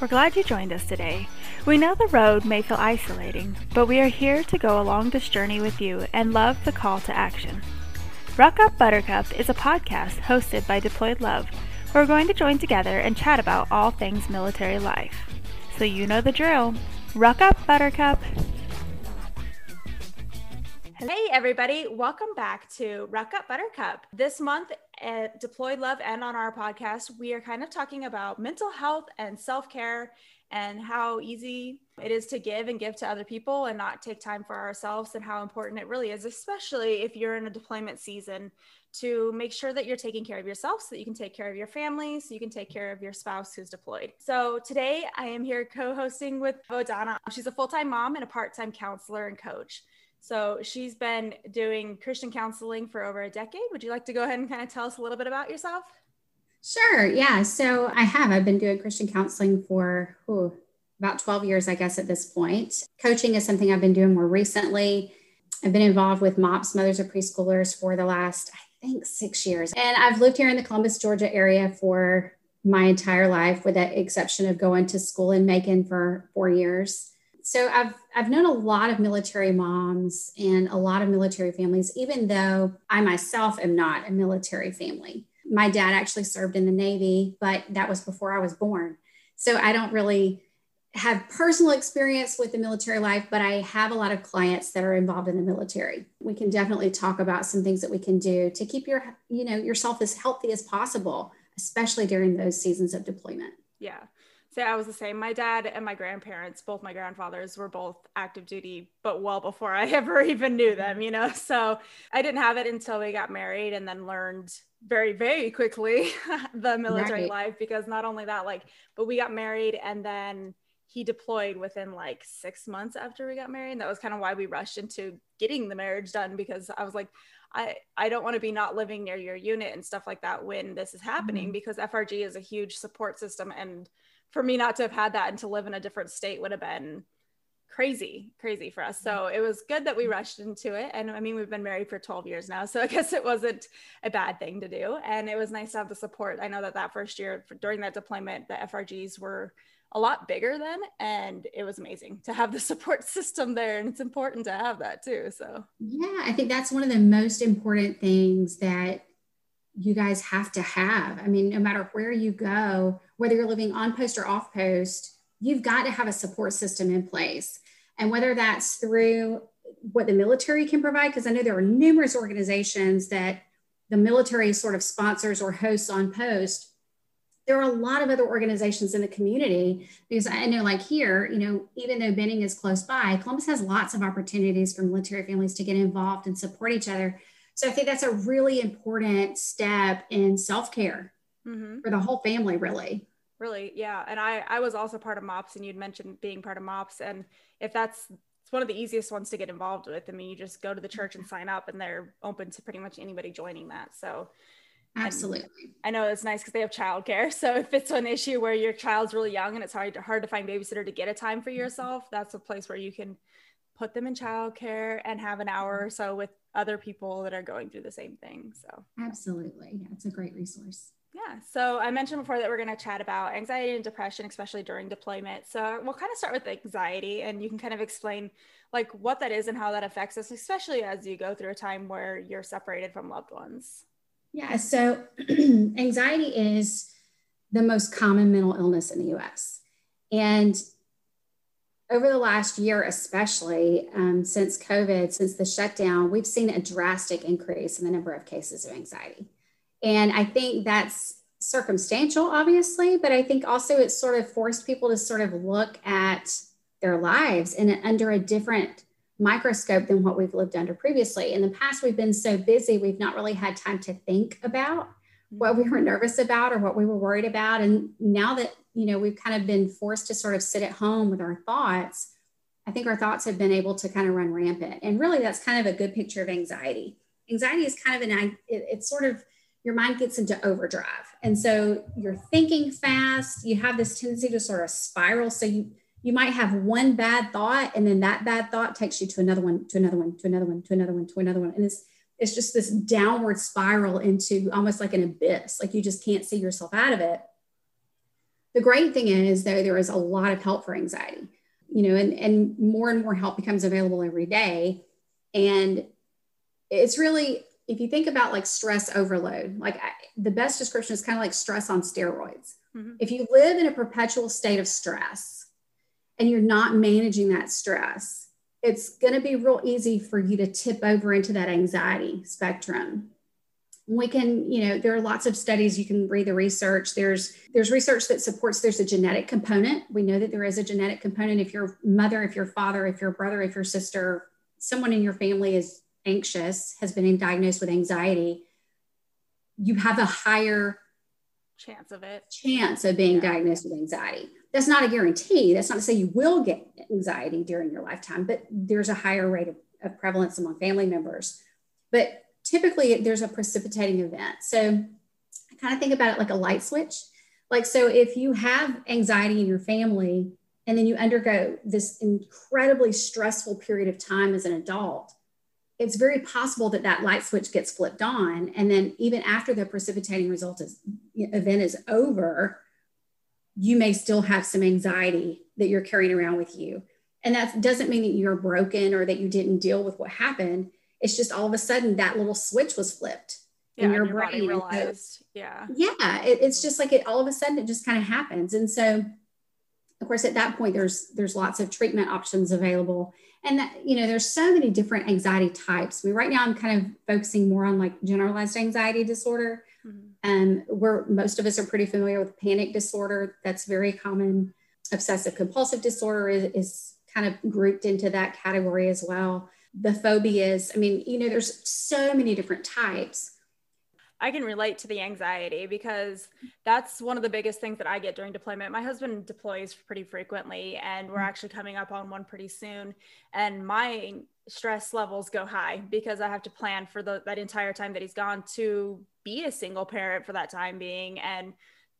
We're glad you joined us today. We know the road may feel isolating, but we are here to go along this journey with you and love the call to action. Ruck Up Buttercup is a podcast hosted by Deployed Love. We're going to join together and chat about all things military life. So you know the drill. Ruck Up Buttercup. Hey, everybody. Welcome back to Ruck Up Buttercup. This month at Deployed Love and on our podcast, we are kind of talking about mental health and self care and how easy it is to give and give to other people and not take time for ourselves, and how important it really is, especially if you're in a deployment season, to make sure that you're taking care of yourself so that you can take care of your family, so you can take care of your spouse who's deployed. So today I am here co hosting with Odana. She's a full time mom and a part time counselor and coach. So she's been doing Christian counseling for over a decade. Would you like to go ahead and kind of tell us a little bit about yourself? Sure. Yeah. So I have. I've been doing Christian counseling for ooh, about 12 years, I guess, at this point. Coaching is something I've been doing more recently. I've been involved with MOPS, Mothers of Preschoolers, for the last, I think, six years. And I've lived here in the Columbus, Georgia area for my entire life, with the exception of going to school in Macon for four years so I've I've known a lot of military moms and a lot of military families, even though I myself am not a military family. My dad actually served in the Navy, but that was before I was born. So I don't really have personal experience with the military life, but I have a lot of clients that are involved in the military. We can definitely talk about some things that we can do to keep your, you know, yourself as healthy as possible, especially during those seasons of deployment. Yeah say I was the same. My dad and my grandparents, both my grandfathers, were both active duty, but well before I ever even knew them, you know. So I didn't have it until we got married and then learned very, very quickly the military right. life because not only that, like, but we got married and then he deployed within like six months after we got married. And that was kind of why we rushed into getting the marriage done because I was like, I, I don't want to be not living near your unit and stuff like that when this is happening mm-hmm. because FRG is a huge support system and for me not to have had that and to live in a different state would have been crazy crazy for us. So it was good that we mm-hmm. rushed into it. And i mean we've been married for 12 years now so i guess it wasn't a bad thing to do. And it was nice to have the support. I know that that first year during that deployment the frgs were a lot bigger then and it was amazing to have the support system there and it's important to have that too so. Yeah i think that's one of the most important things that you guys have to have i mean no matter where you go whether you're living on post or off post, you've got to have a support system in place. And whether that's through what the military can provide, because I know there are numerous organizations that the military sort of sponsors or hosts on post. There are a lot of other organizations in the community because I know, like here, you know, even though Benning is close by, Columbus has lots of opportunities for military families to get involved and support each other. So I think that's a really important step in self care mm-hmm. for the whole family, really. Really yeah. And i i was also part of mops and you'd mentioned being part of mops and if that's it's one of the easiest ones to get involved with. I mean you just go to the church and sign up and they're open to pretty much anybody joining that. So absolutely. I know it's nice because they have childcare. So if it's an issue where your child's really young and it's hard to, hard to find babysitter to get a time for yourself that's a place where you can put them in childcare and have an hour or so with other people that are going through the same thing so absolutely yeah it's a great resource yeah. So I mentioned before that we're going to chat about anxiety and depression, especially during deployment. So we'll kind of start with anxiety and you can kind of explain like what that is and how that affects us, especially as you go through a time where you're separated from loved ones. Yeah. So anxiety is the most common mental illness in the US. And over the last year, especially um, since COVID, since the shutdown, we've seen a drastic increase in the number of cases of anxiety. And I think that's circumstantial, obviously, but I think also it's sort of forced people to sort of look at their lives in under a different microscope than what we've lived under previously. In the past, we've been so busy, we've not really had time to think about what we mm-hmm. were nervous about or what we were worried about. And now that, you know, we've kind of been forced to sort of sit at home with our thoughts, I think our thoughts have been able to kind of run rampant. And really, that's kind of a good picture of anxiety. Anxiety is kind of an, it's sort of your mind gets into overdrive. And so you're thinking fast, you have this tendency to sort of spiral. So you you might have one bad thought and then that bad thought takes you to another one, to another one, to another one, to another one, to another one. And it's it's just this downward spiral into almost like an abyss. Like you just can't see yourself out of it. the great thing is though there is a lot of help for anxiety you know and and more and more help becomes available every day and it's really if you think about like stress overload like I, the best description is kind of like stress on steroids mm-hmm. if you live in a perpetual state of stress and you're not managing that stress it's going to be real easy for you to tip over into that anxiety spectrum. We can you know there are lots of studies you can read the research. There's there's research that supports there's a genetic component. We know that there is a genetic component. If your mother if your father if your brother if your sister someone in your family is anxious has been diagnosed with anxiety you have a higher chance of it. chance of being yeah. diagnosed with anxiety that's not a guarantee that's not to say you will get anxiety during your lifetime but there's a higher rate of, of prevalence among family members but typically there's a precipitating event. So I kind of think about it like a light switch. Like, so if you have anxiety in your family and then you undergo this incredibly stressful period of time as an adult, it's very possible that that light switch gets flipped on. And then even after the precipitating result is, event is over, you may still have some anxiety that you're carrying around with you. And that doesn't mean that you're broken or that you didn't deal with what happened it's just all of a sudden that little switch was flipped yeah, in your, your brain. realized. yeah. Yeah. It, it's just like it all of a sudden it just kind of happens. And so of course at that point there's there's lots of treatment options available. And that, you know, there's so many different anxiety types. I mean, right now I'm kind of focusing more on like generalized anxiety disorder. Mm-hmm. Um, where most of us are pretty familiar with panic disorder. That's very common. Obsessive compulsive disorder is, is kind of grouped into that category as well the phobias. I mean, you know, there's so many different types. I can relate to the anxiety because that's one of the biggest things that I get during deployment. My husband deploys pretty frequently, and we're actually coming up on one pretty soon. And my stress levels go high because I have to plan for the, that entire time that he's gone to be a single parent for that time being and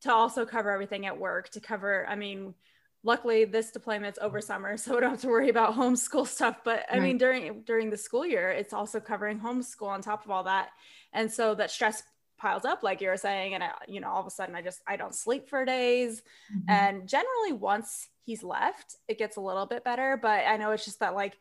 to also cover everything at work, to cover, I mean, luckily this deployment's over summer so we don't have to worry about homeschool stuff but i right. mean during during the school year it's also covering homeschool on top of all that and so that stress piles up like you were saying and I, you know all of a sudden i just i don't sleep for days mm-hmm. and generally once he's left it gets a little bit better but i know it's just that like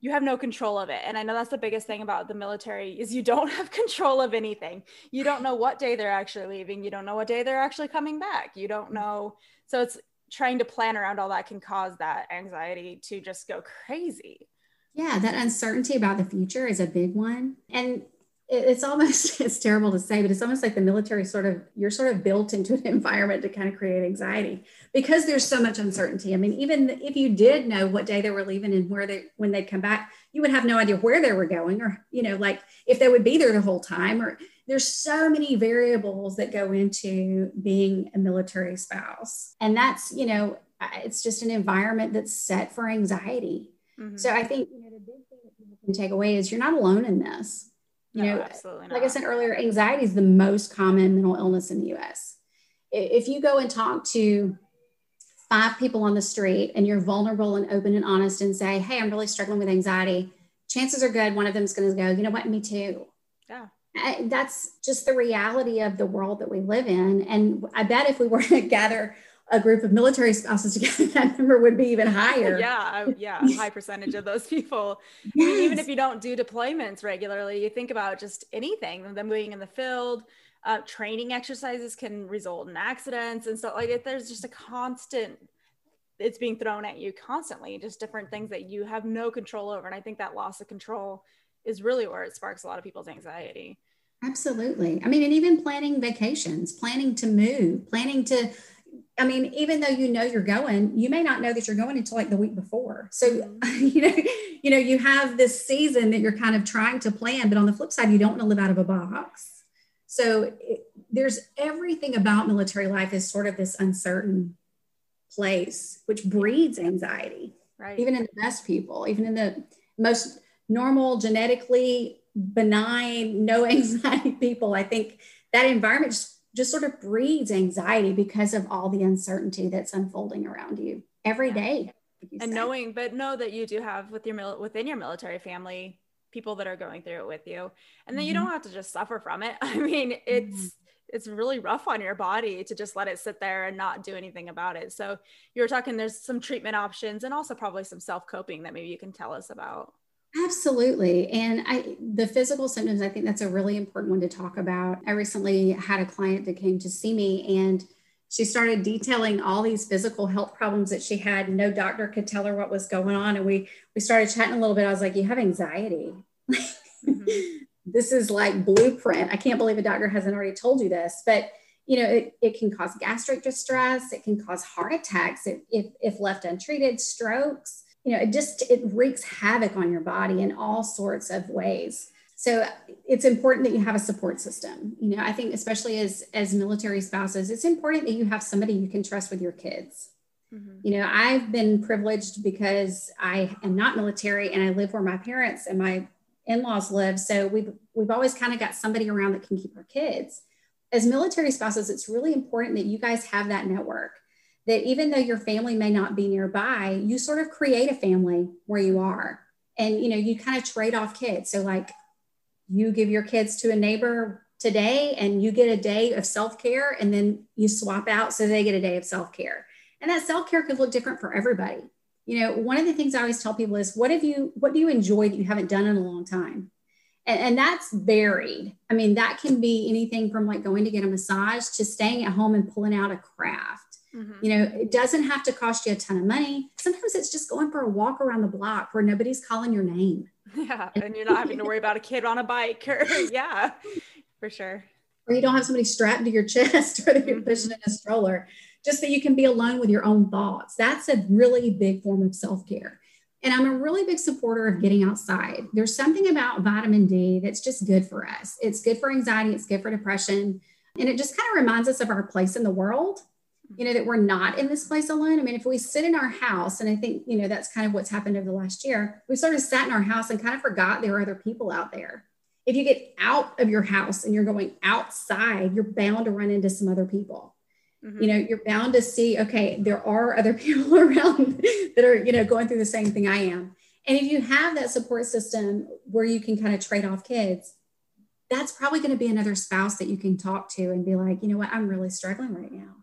you have no control of it. And i know that's the biggest thing about the military is you don't have control of anything. You don't know what day they're actually leaving. You don't know what day they're actually coming back. You don't mm-hmm. know. So it's trying to plan around all that can cause that anxiety to just go crazy. Yeah, that uncertainty about the future is a big one. And it's almost it's terrible to say but it's almost like the military sort of you're sort of built into an environment to kind of create anxiety because there's so much uncertainty. I mean even if you did know what day they were leaving and where they when they'd come back you would have no idea where they were going or you know like if they would be there the whole time or there's so many variables that go into being a military spouse. And that's you know it's just an environment that's set for anxiety. Mm-hmm. so i think you know the big thing that people can take away is you're not alone in this you no, know absolutely like i said earlier anxiety is the most common mental illness in the us if you go and talk to five people on the street and you're vulnerable and open and honest and say hey i'm really struggling with anxiety chances are good one of them is going to go you know what? Me too. Yeah. That's just the reality of the world that we live in. And I bet if we were to gather a group of military spouses together, that number would be even higher. Yeah, yeah, high percentage of those people. Yes. I mean, even if you don't do deployments regularly, you think about just anything, them being in the field, uh, training exercises can result in accidents and stuff like it. There's just a constant, it's being thrown at you constantly, just different things that you have no control over. And I think that loss of control is really where it sparks a lot of people's anxiety. Absolutely. I mean, and even planning vacations, planning to move, planning to, I mean, even though you know you're going, you may not know that you're going until like the week before. So, mm-hmm. you know, you know, you have this season that you're kind of trying to plan, but on the flip side, you don't want to live out of a box. So it, there's everything about military life is sort of this uncertain place, which breeds anxiety. Right. Even in the best people, even in the most normal, genetically benign, no anxiety people, I think that environment just, just sort of breeds anxiety because of all the uncertainty that's unfolding around you every day. And knowing, but know that you do have with your within your military family people that are going through it with you, and then mm-hmm. you don't have to just suffer from it. I mean, it's mm-hmm. it's really rough on your body to just let it sit there and not do anything about it. So you were talking there's some treatment options and also probably some self-coping that maybe you can tell us about. Absolutely. And I the physical symptoms, I think that's a really important one to talk about. I recently had a client that came to see me and she started detailing all these physical health problems that she had. No doctor could tell her what was going on. And we we started chatting a little bit. I was like, You have anxiety. Mm-hmm. this is like blueprint. I can't believe a doctor hasn't already told you this, but you know, it, it can cause gastric distress, it can cause heart attacks if, if, if left untreated, strokes. You know, it just it wreaks havoc on your body in all sorts of ways. So it's important that you have a support system. You know, I think especially as as military spouses, it's important that you have somebody you can trust with your kids. Mm-hmm. You know, I've been privileged because I am not military and I live where my parents and my in-laws live. So we've we've always kind of got somebody around that can keep our kids. As military spouses, it's really important that you guys have that network. That even though your family may not be nearby, you sort of create a family where you are. And you know, you kind of trade off kids. So like you give your kids to a neighbor today and you get a day of self-care and then you swap out so they get a day of self-care. And that self-care could look different for everybody you know one of the things i always tell people is what have you what do you enjoy that you haven't done in a long time and, and that's varied i mean that can be anything from like going to get a massage to staying at home and pulling out a craft mm-hmm. you know it doesn't have to cost you a ton of money sometimes it's just going for a walk around the block where nobody's calling your name yeah and you're not having to worry about a kid on a bike or yeah for sure or you don't have somebody strapped to your chest or that you're pushing in a stroller just that you can be alone with your own thoughts. That's a really big form of self care. And I'm a really big supporter of getting outside. There's something about vitamin D that's just good for us. It's good for anxiety, it's good for depression. And it just kind of reminds us of our place in the world, you know, that we're not in this place alone. I mean, if we sit in our house, and I think, you know, that's kind of what's happened over the last year, we sort of sat in our house and kind of forgot there are other people out there. If you get out of your house and you're going outside, you're bound to run into some other people. Mm-hmm. You know, you're bound to see, okay, there are other people around that are, you know, going through the same thing I am. And if you have that support system where you can kind of trade off kids, that's probably going to be another spouse that you can talk to and be like, you know what, I'm really struggling right now.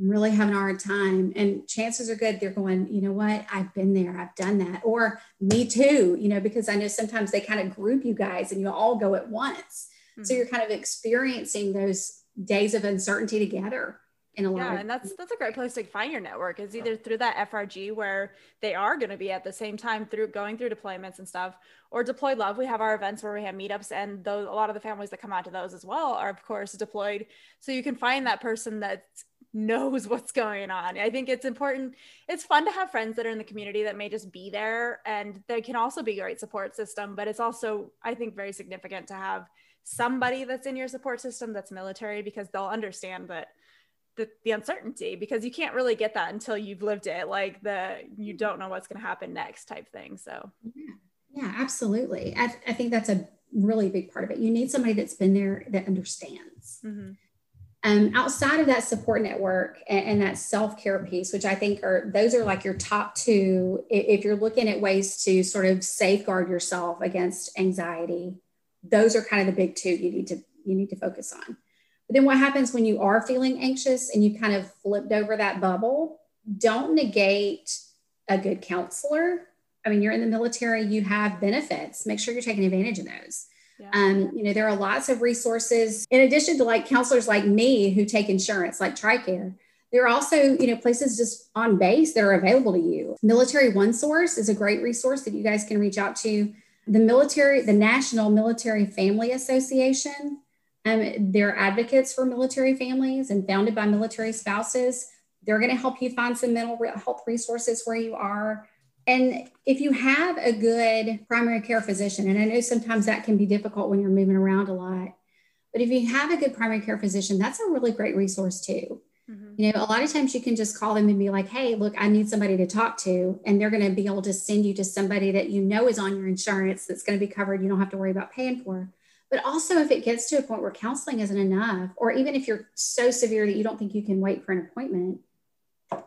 I'm really having a hard time. And chances are good they're going, you know what, I've been there, I've done that. Or me too, you know, because I know sometimes they kind of group you guys and you all go at once. Mm-hmm. So you're kind of experiencing those days of uncertainty together in a lot yeah and that's that's a great place to find your network is either through that frg where they are going to be at the same time through going through deployments and stuff or deployed love we have our events where we have meetups and those a lot of the families that come out to those as well are of course deployed so you can find that person that knows what's going on. I think it's important it's fun to have friends that are in the community that may just be there and they can also be a great support system but it's also i think very significant to have somebody that's in your support system that's military because they'll understand that the, the uncertainty because you can't really get that until you've lived it like the you don't know what's going to happen next type thing so. Yeah, yeah absolutely. I, I think that's a really big part of it. You need somebody that's been there that understands. Mm-hmm. Um, outside of that support network and, and that self-care piece which i think are those are like your top two if you're looking at ways to sort of safeguard yourself against anxiety those are kind of the big two you need to you need to focus on but then what happens when you are feeling anxious and you kind of flipped over that bubble? Don't negate a good counselor. I mean, you're in the military, you have benefits. Make sure you're taking advantage of those. Yeah. Um, you know, there are lots of resources in addition to like counselors like me who take insurance, like TRICARE. There are also, you know, places just on base that are available to you. Military One Source is a great resource that you guys can reach out to. The military, the National Military Family Association um, they're advocates for military families and founded by military spouses. They're going to help you find some mental health resources where you are. And if you have a good primary care physician, and I know sometimes that can be difficult when you're moving around a lot, but if you have a good primary care physician, that's a really great resource too. Mm-hmm. You know, a lot of times you can just call them and be like, hey, look, I need somebody to talk to. And they're going to be able to send you to somebody that you know is on your insurance that's going to be covered. You don't have to worry about paying for. But also, if it gets to a point where counseling isn't enough, or even if you're so severe that you don't think you can wait for an appointment,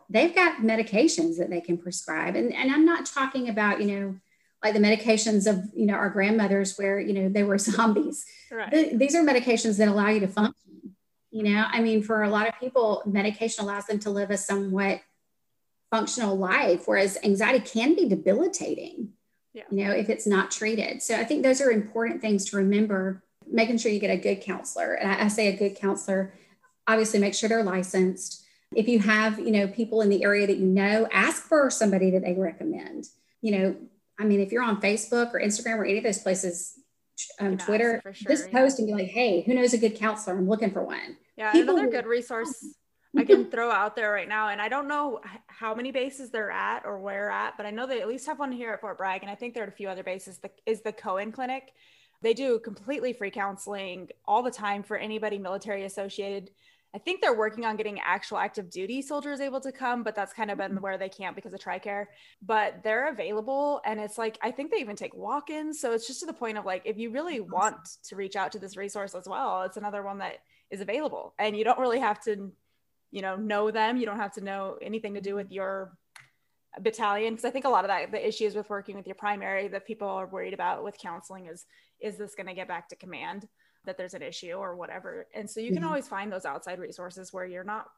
they've got medications that they can prescribe. And, and I'm not talking about, you know, like the medications of, you know, our grandmothers where, you know, they were zombies. Right. The, these are medications that allow you to function. You know, I mean, for a lot of people, medication allows them to live a somewhat functional life, whereas anxiety can be debilitating, yeah. you know, if it's not treated. So I think those are important things to remember, making sure you get a good counselor. And I, I say a good counselor, obviously make sure they're licensed. If you have, you know, people in the area that you know, ask for somebody that they recommend. You know, I mean, if you're on Facebook or Instagram or any of those places, um, Twitter, sure, just yeah. post and be like, hey, who knows a good counselor? I'm looking for one. Yeah, People another good resource I can throw out there right now. And I don't know how many bases they're at or where at, but I know they at least have one here at Fort Bragg. And I think there are a few other bases. The, is the Cohen Clinic. They do completely free counseling all the time for anybody military associated. I think they're working on getting actual active duty soldiers able to come, but that's kind of been mm-hmm. where they can't because of TRICARE. But they're available. And it's like, I think they even take walk ins. So it's just to the point of like, if you really want to reach out to this resource as well, it's another one that is available. And you don't really have to you know know them you don't have to know anything to do with your battalion because i think a lot of that the issues with working with your primary that people are worried about with counseling is is this going to get back to command that there's an issue or whatever and so you can mm-hmm. always find those outside resources where you're not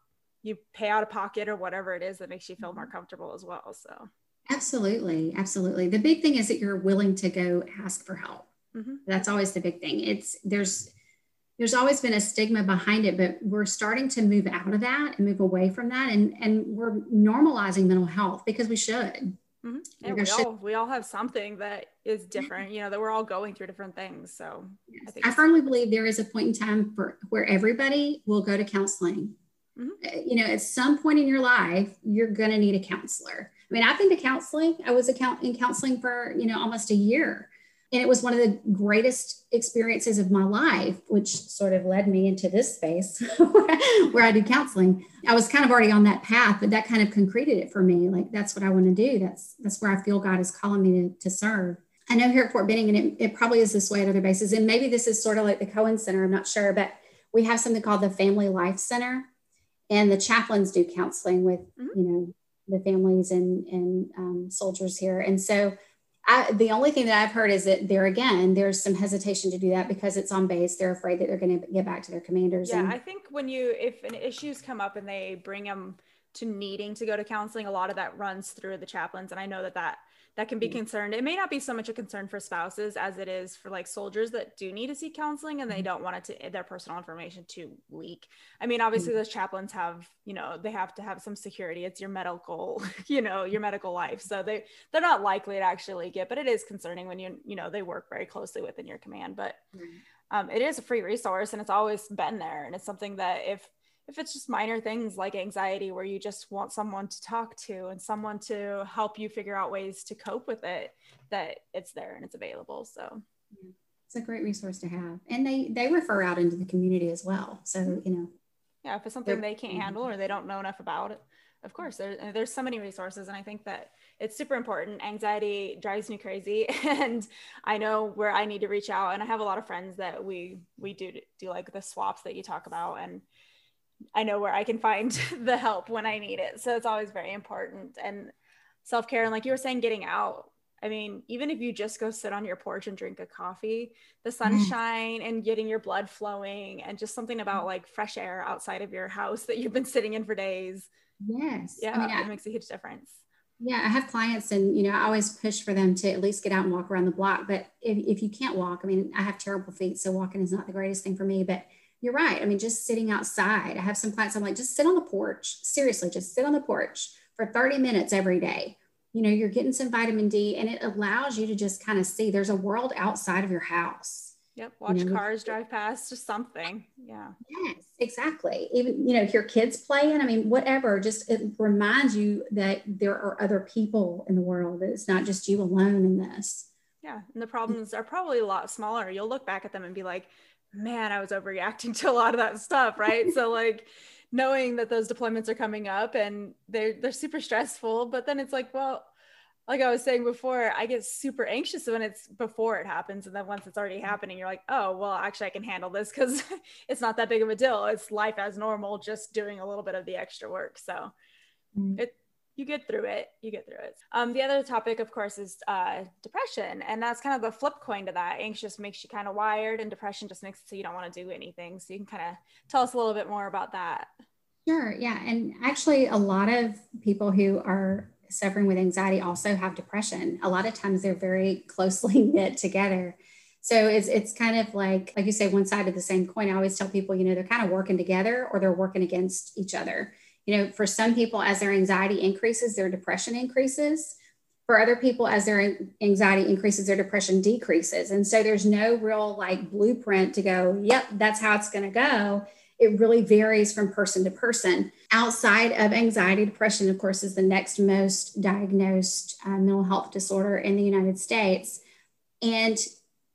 you pay out of pocket or whatever it is that makes you feel more mm-hmm. comfortable as well so absolutely absolutely the big thing is that you're willing to go ask for help mm-hmm. that's always the big thing it's there's there's always been a stigma behind it, but we're starting to move out of that and move away from that. And, and we're normalizing mental health because we should. Mm-hmm. And we all, we all have something that is different, you know, that we're all going through different things. So yes. I, I firmly believe there is a point in time for where everybody will go to counseling. Mm-hmm. Uh, you know, at some point in your life, you're going to need a counselor. I mean, I've been to counseling. I was a in counseling for, you know, almost a year and it was one of the greatest experiences of my life which sort of led me into this space where i do counseling. I was kind of already on that path but that kind of concreted it for me. Like that's what i want to do. That's that's where i feel god is calling me to, to serve. I know here at fort benning and it, it probably is this way at other bases and maybe this is sort of like the cohen center i'm not sure but we have something called the family life center and the chaplains do counseling with mm-hmm. you know the families and and um, soldiers here. And so I, the only thing that I've heard is that there again, there's some hesitation to do that because it's on base. They're afraid that they're going to get back to their commanders. Yeah, and- I think when you if an issues come up and they bring them to needing to go to counseling, a lot of that runs through the chaplains, and I know that that that can be mm-hmm. concerned. It may not be so much a concern for spouses as it is for like soldiers that do need to seek counseling and they mm-hmm. don't want it to their personal information to leak. I mean, obviously mm-hmm. those chaplains have, you know, they have to have some security. It's your medical, you know, your medical life. So they they're not likely to actually get, but it is concerning when you, you know, they work very closely within your command. But um, it is a free resource and it's always been there. And it's something that if if it's just minor things like anxiety where you just want someone to talk to and someone to help you figure out ways to cope with it that it's there and it's available so. It's a great resource to have. And they they refer out into the community as well. So you know. Yeah if it's something they can't handle or they don't know enough about it of course there, there's so many resources and i think that it's super important. Anxiety drives me crazy and i know where i need to reach out and i have a lot of friends that we we do do like the swaps that you talk about and I know where I can find the help when I need it. So it's always very important. And self care, and like you were saying, getting out. I mean, even if you just go sit on your porch and drink a coffee, the mm-hmm. sunshine and getting your blood flowing, and just something about like fresh air outside of your house that you've been sitting in for days. Yes. Yeah, I mean, it makes a huge difference. Yeah, I have clients, and you know, I always push for them to at least get out and walk around the block. But if, if you can't walk, I mean, I have terrible feet, so walking is not the greatest thing for me. But you're right. I mean, just sitting outside. I have some clients, I'm like, just sit on the porch. Seriously, just sit on the porch for 30 minutes every day. You know, you're getting some vitamin D and it allows you to just kind of see there's a world outside of your house. Yep. Watch you know, cars drive past, just something. Yeah. Yes, exactly. Even, you know, if your kids playing, I mean, whatever, just it reminds you that there are other people in the world. It's not just you alone in this. Yeah. And the problems are probably a lot smaller. You'll look back at them and be like, man, I was overreacting to a lot of that stuff, right? so like knowing that those deployments are coming up and they're they're super stressful, but then it's like, well, like I was saying before, I get super anxious when it's before it happens. And then once it's already happening, you're like, oh, well, actually, I can handle this because it's not that big of a deal. It's life as normal, just doing a little bit of the extra work. So mm. it you get through it. You get through it. Um, the other topic, of course, is uh, depression, and that's kind of the flip coin to that. Anxious makes you kind of wired, and depression just makes it so you don't want to do anything. So you can kind of tell us a little bit more about that. Sure. Yeah, and actually, a lot of people who are suffering with anxiety also have depression. A lot of times, they're very closely knit together. So it's it's kind of like like you say, one side of the same coin. I always tell people, you know, they're kind of working together or they're working against each other you know, for some people, as their anxiety increases, their depression increases. For other people, as their anxiety increases, their depression decreases. And so there's no real like blueprint to go, yep, that's how it's going to go. It really varies from person to person. Outside of anxiety, depression, of course, is the next most diagnosed uh, mental health disorder in the United States. And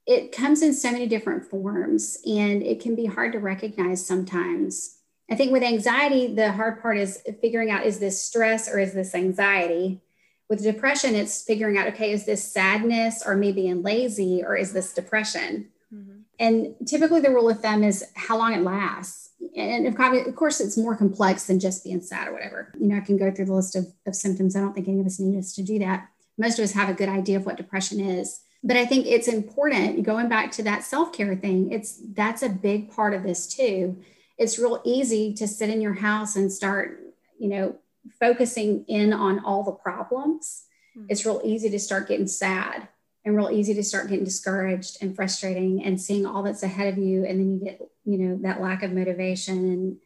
it comes in so many different forms, and it can be hard to recognize sometimes. I think with anxiety, the hard part is figuring out is this stress or is this anxiety? With depression, it's figuring out okay, is this sadness or me being lazy or is this depression? Mm-hmm. And typically, the rule of thumb is how long it lasts. And of course, it's more complex than just being sad or whatever. You know, I can go through the list of, of symptoms. I don't think any of us need us to do that. Most of us have a good idea of what depression is but i think it's important going back to that self-care thing it's that's a big part of this too it's real easy to sit in your house and start, you know, focusing in on all the problems. Mm-hmm. It's real easy to start getting sad and real easy to start getting discouraged and frustrating and seeing all that's ahead of you. And then you get, you know, that lack of motivation and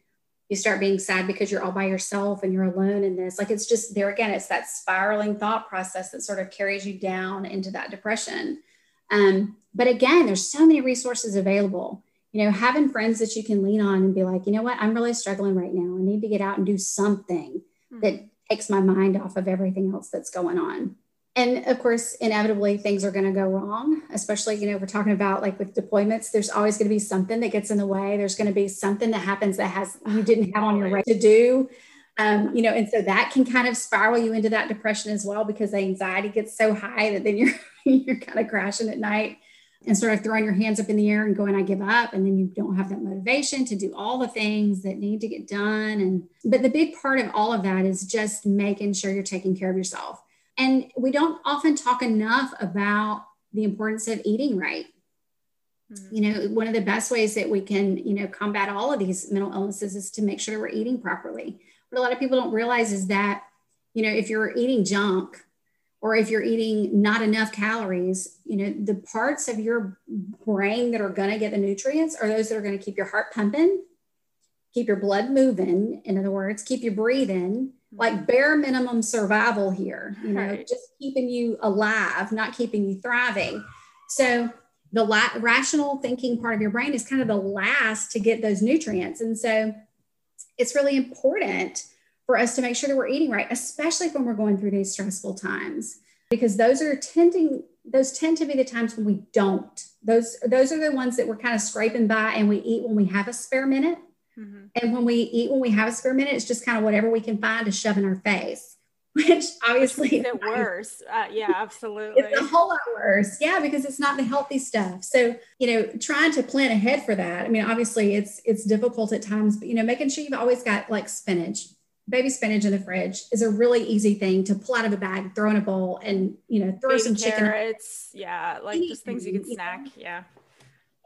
you start being sad because you're all by yourself and you're alone in this. Like it's just there again, it's that spiraling thought process that sort of carries you down into that depression. Um, but again, there's so many resources available you know, having friends that you can lean on and be like, you know what, I'm really struggling right now. I need to get out and do something mm-hmm. that takes my mind off of everything else that's going on. And of course, inevitably things are going to go wrong, especially, you know, we're talking about like with deployments, there's always going to be something that gets in the way. There's going to be something that happens that has you didn't have on your right to do. Um, you know, and so that can kind of spiral you into that depression as well because the anxiety gets so high that then you're you're kind of crashing at night and sort of throwing your hands up in the air and going, I give up. And then you don't have that motivation to do all the things that need to get done. And, but the big part of all of that is just making sure you're taking care of yourself. And we don't often talk enough about the importance of eating right. Mm-hmm. You know, one of the best ways that we can, you know, combat all of these mental illnesses is to make sure we're eating properly. What a lot of people don't realize is that, you know, if you're eating junk, or if you're eating not enough calories, you know, the parts of your brain that are going to get the nutrients are those that are going to keep your heart pumping, keep your blood moving, in other words, keep you breathing, mm-hmm. like bare minimum survival here, you know, right. just keeping you alive, not keeping you thriving. So the la- rational thinking part of your brain is kind of the last to get those nutrients. And so it's really important for us to make sure that we're eating right, especially when we're going through these stressful times, because those are tending those tend to be the times when we don't. Those those are the ones that we're kind of scraping by, and we eat when we have a spare minute. Mm-hmm. And when we eat when we have a spare minute, it's just kind of whatever we can find to shove in our face, which obviously is it worse. Uh, yeah, absolutely. It's a whole lot worse. Yeah, because it's not the healthy stuff. So you know, trying to plan ahead for that. I mean, obviously it's it's difficult at times, but you know, making sure you've always got like spinach baby spinach in the fridge is a really easy thing to pull out of a bag, throw in a bowl, and you know, throw some chicken. Carrots, yeah, like anything, just things you can snack. Yeah,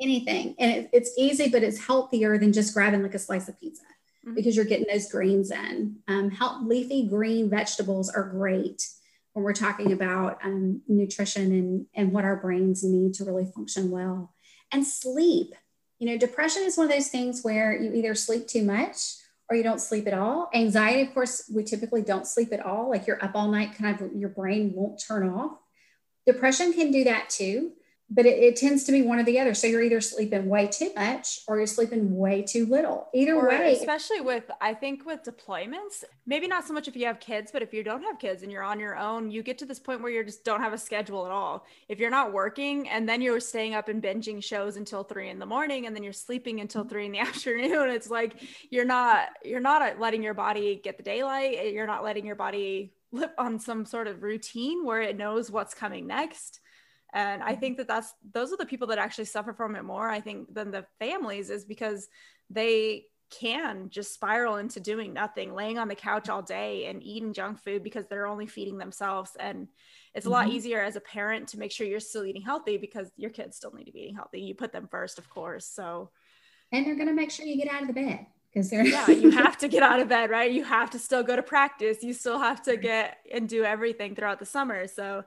anything, and it, it's easy, but it's healthier than just grabbing like a slice of pizza mm-hmm. because you're getting those greens in. Um, help, leafy green vegetables are great when we're talking about um, nutrition and and what our brains need to really function well. And sleep, you know, depression is one of those things where you either sleep too much or you don't sleep at all. Anxiety, of course, we typically don't sleep at all. Like you're up all night, kind of your brain won't turn off. Depression can do that too but it, it, tends to be one or the other. So you're either sleeping way too much or you're sleeping way too little. Either or way. Especially with, I think with deployments, maybe not so much if you have kids, but if you don't have kids and you're on your own, you get to this point where you just don't have a schedule at all. If you're not working and then you're staying up and binging shows until three in the morning and then you're sleeping until mm-hmm. three in the afternoon, it's like you're not, you're not letting your body get the daylight. You're not letting your body live on some sort of routine where it knows what's coming next and i think that that's those are the people that actually suffer from it more i think than the families is because they can just spiral into doing nothing, laying on the couch all day and eating junk food because they're only feeding themselves. And it's a lot mm-hmm. easier as a parent to make sure you're still eating healthy because your kids still need to be eating healthy. You put them first, of course. So, and they're going to make sure you get out of the bed because they're yeah you have to get out of bed right you have to still go to practice you still have to get and do everything throughout the summer so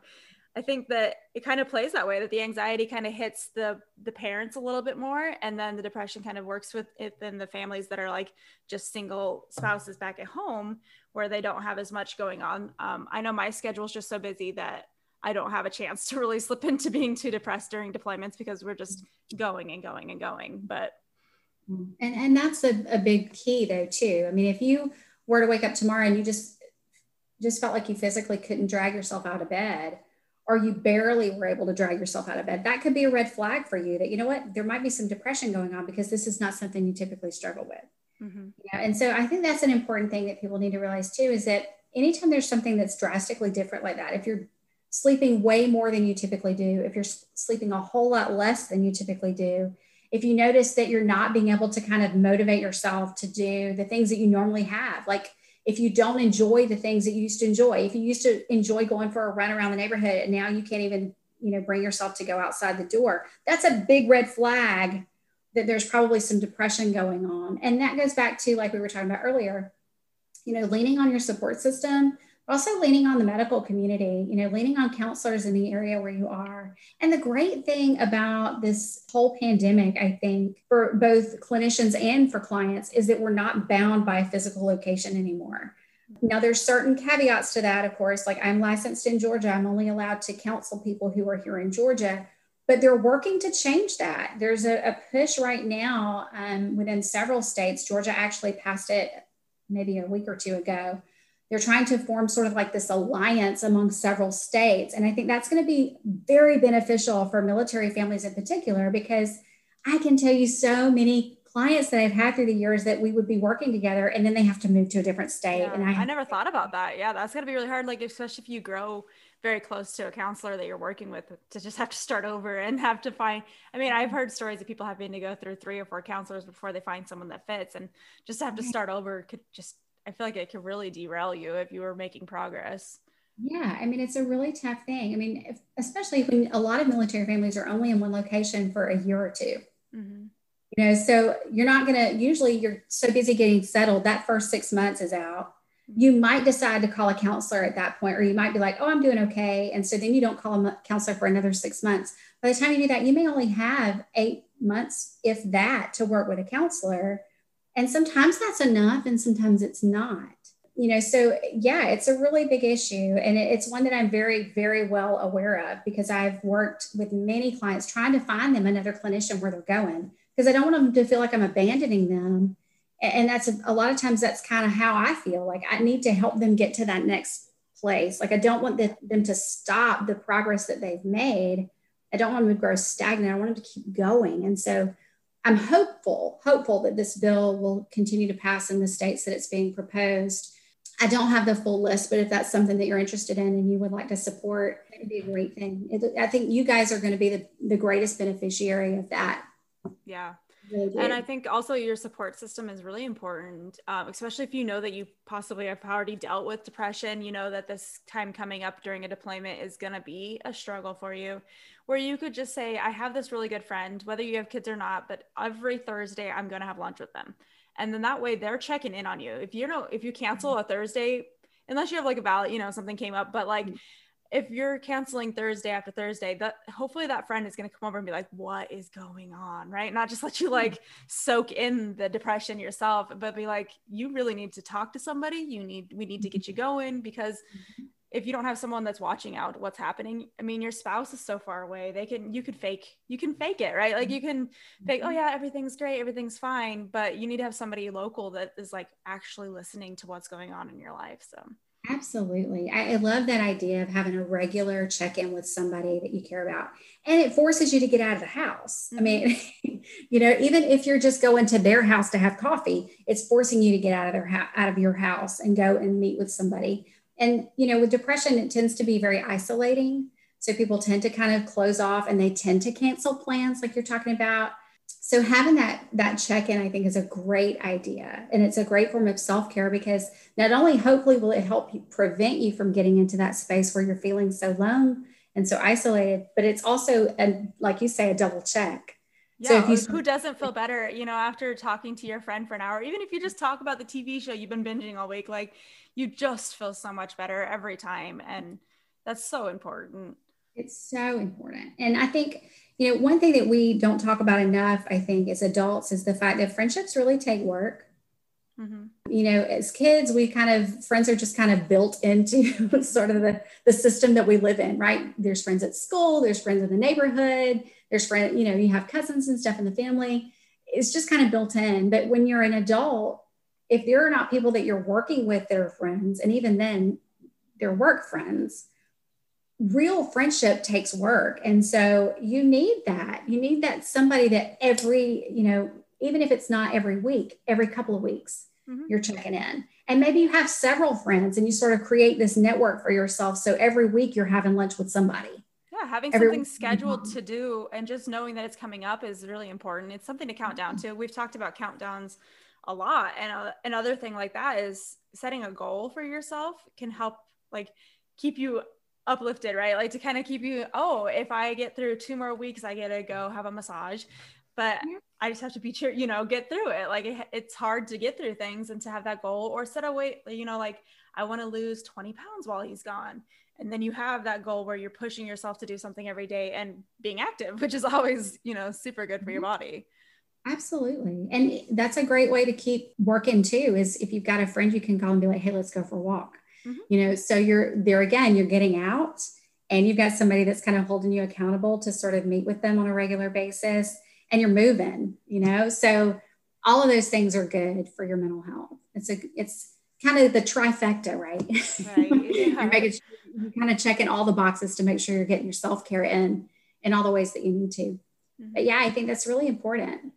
i think that it kind of plays that way that the anxiety kind of hits the the parents a little bit more and then the depression kind of works with it in the families that are like just single spouses back at home where they don't have as much going on um, i know my schedule is just so busy that I don't have a chance to really slip into being too depressed during deployments because we're just going and going and going. But and and that's a, a big key though too. I mean, if you were to wake up tomorrow and you just just felt like you physically couldn't drag yourself out of bed, or you barely were able to drag yourself out of bed, that could be a red flag for you that you know what there might be some depression going on because this is not something you typically struggle with. Mm-hmm. Yeah, and so I think that's an important thing that people need to realize too is that anytime there's something that's drastically different like that, if you're sleeping way more than you typically do, if you're sleeping a whole lot less than you typically do, if you notice that you're not being able to kind of motivate yourself to do the things that you normally have, like if you don't enjoy the things that you used to enjoy, if you used to enjoy going for a run around the neighborhood and now you can't even, you know, bring yourself to go outside the door, that's a big red flag that there's probably some depression going on. And that goes back to like we were talking about earlier, you know, leaning on your support system also leaning on the medical community, you know, leaning on counselors in the area where you are. And the great thing about this whole pandemic, I think, for both clinicians and for clients, is that we're not bound by a physical location anymore. Now, there's certain caveats to that, of course. Like I'm licensed in Georgia, I'm only allowed to counsel people who are here in Georgia, but they're working to change that. There's a, a push right now um, within several states. Georgia actually passed it maybe a week or two ago they're trying to form sort of like this alliance among several states. And I think that's going to be very beneficial for military families in particular, because I can tell you so many clients that I've had through the years that we would be working together and then they have to move to a different state. Yeah, and I, I never thought about that. Yeah, that's going to be really hard. Like, especially if you grow very close to a counselor that you're working with to just have to start over and have to find i mean i've heard stories of people having to go through three or four counselors before they find someone that fits and just have to start over could just I feel like it could really derail you if you were making progress. Yeah, I mean, it's a really tough thing. I mean, if, especially when a lot of military families are only in one location for a year or 2 mm-hmm. You know, so you're not going to, usually you're so busy getting settled, that first six months is out. Mm-hmm. You might decide to call a counselor at that point, or you might be like, oh, I'm doing okay. And so then you don't call a counselor for another six months. By the time you do that, you may only have eight months, if that, to work with a counselor and sometimes that's enough, and sometimes it's not. You know, so yeah, it's a really big issue. And it's one that I'm very, very well aware of because I've worked with many clients trying to find them another clinician where they're going because I don't want them to feel like I'm abandoning them. And that's a, a lot of times that's kind of how I feel like I need to help them get to that next place. Like I don't want the, them to stop the progress that they've made. I don't want them to grow stagnant. I want them to keep going. And so I'm hopeful, hopeful that this bill will continue to pass in the states that it's being proposed. I don't have the full list, but if that's something that you're interested in and you would like to support, it would be a great thing. It, I think you guys are going to be the, the greatest beneficiary of that. Yeah. Really and I think also your support system is really important, um, especially if you know that you possibly have already dealt with depression. You know that this time coming up during a deployment is going to be a struggle for you where you could just say, I have this really good friend, whether you have kids or not, but every Thursday I'm going to have lunch with them. And then that way they're checking in on you. If you know, if you cancel a Thursday, unless you have like a valid, you know, something came up, but like, if you're canceling Thursday after Thursday, that hopefully that friend is going to come over and be like, "What is going on?" Right? Not just let you like soak in the depression yourself, but be like, "You really need to talk to somebody. You need we need to get you going because if you don't have someone that's watching out what's happening i mean your spouse is so far away they can you could fake you can fake it right like you can fake oh mm-hmm. yeah everything's great everything's fine but you need to have somebody local that is like actually listening to what's going on in your life so absolutely i, I love that idea of having a regular check-in with somebody that you care about and it forces you to get out of the house i mean mm-hmm. you know even if you're just going to their house to have coffee it's forcing you to get out of their house out of your house and go and meet with somebody and, you know, with depression, it tends to be very isolating. So people tend to kind of close off and they tend to cancel plans, like you're talking about. So having that that check-in, I think, is a great idea, and it's a great form of self-care because not only hopefully will it help you prevent you from getting into that space where you're feeling so alone and so isolated, but it's also, a, like you say, a double check. Yeah, so if you, who doesn't feel better, you know, after talking to your friend for an hour, even if you just talk about the TV show you've been binging all week, like you just feel so much better every time, and that's so important. It's so important, and I think you know, one thing that we don't talk about enough, I think, as adults is the fact that friendships really take work. Mm-hmm. You know, as kids, we kind of friends are just kind of built into sort of the, the system that we live in, right? There's friends at school, there's friends in the neighborhood, there's friends, you know, you have cousins and stuff in the family. It's just kind of built in. But when you're an adult, if there are not people that you're working with that are friends, and even then they're work friends, real friendship takes work. And so you need that. You need that somebody that every, you know, even if it's not every week, every couple of weeks, mm-hmm. you're checking in. And maybe you have several friends and you sort of create this network for yourself. So every week you're having lunch with somebody. Yeah, having every something scheduled mm-hmm. to do and just knowing that it's coming up is really important. It's something to count down to. We've talked about countdowns a lot. And uh, another thing like that is setting a goal for yourself can help like keep you uplifted, right? Like to kind of keep you, oh, if I get through two more weeks, I get to go have a massage. But yeah. I just have to be cheer, you know, get through it. Like it, it's hard to get through things and to have that goal or set a weight, you know, like I want to lose 20 pounds while he's gone. And then you have that goal where you're pushing yourself to do something every day and being active, which is always, you know, super good for your mm-hmm. body. Absolutely. And that's a great way to keep working too, is if you've got a friend you can call and be like, hey, let's go for a walk mm-hmm. you know so you're there again you're getting out and you've got somebody that's kind of holding you accountable to sort of meet with them on a regular basis and you're moving you know so all of those things are good for your mental health it's a it's kind of the trifecta right, right. Yeah. you're making you're kind of checking all the boxes to make sure you're getting your self-care in in all the ways that you need to mm-hmm. but yeah i think that's really important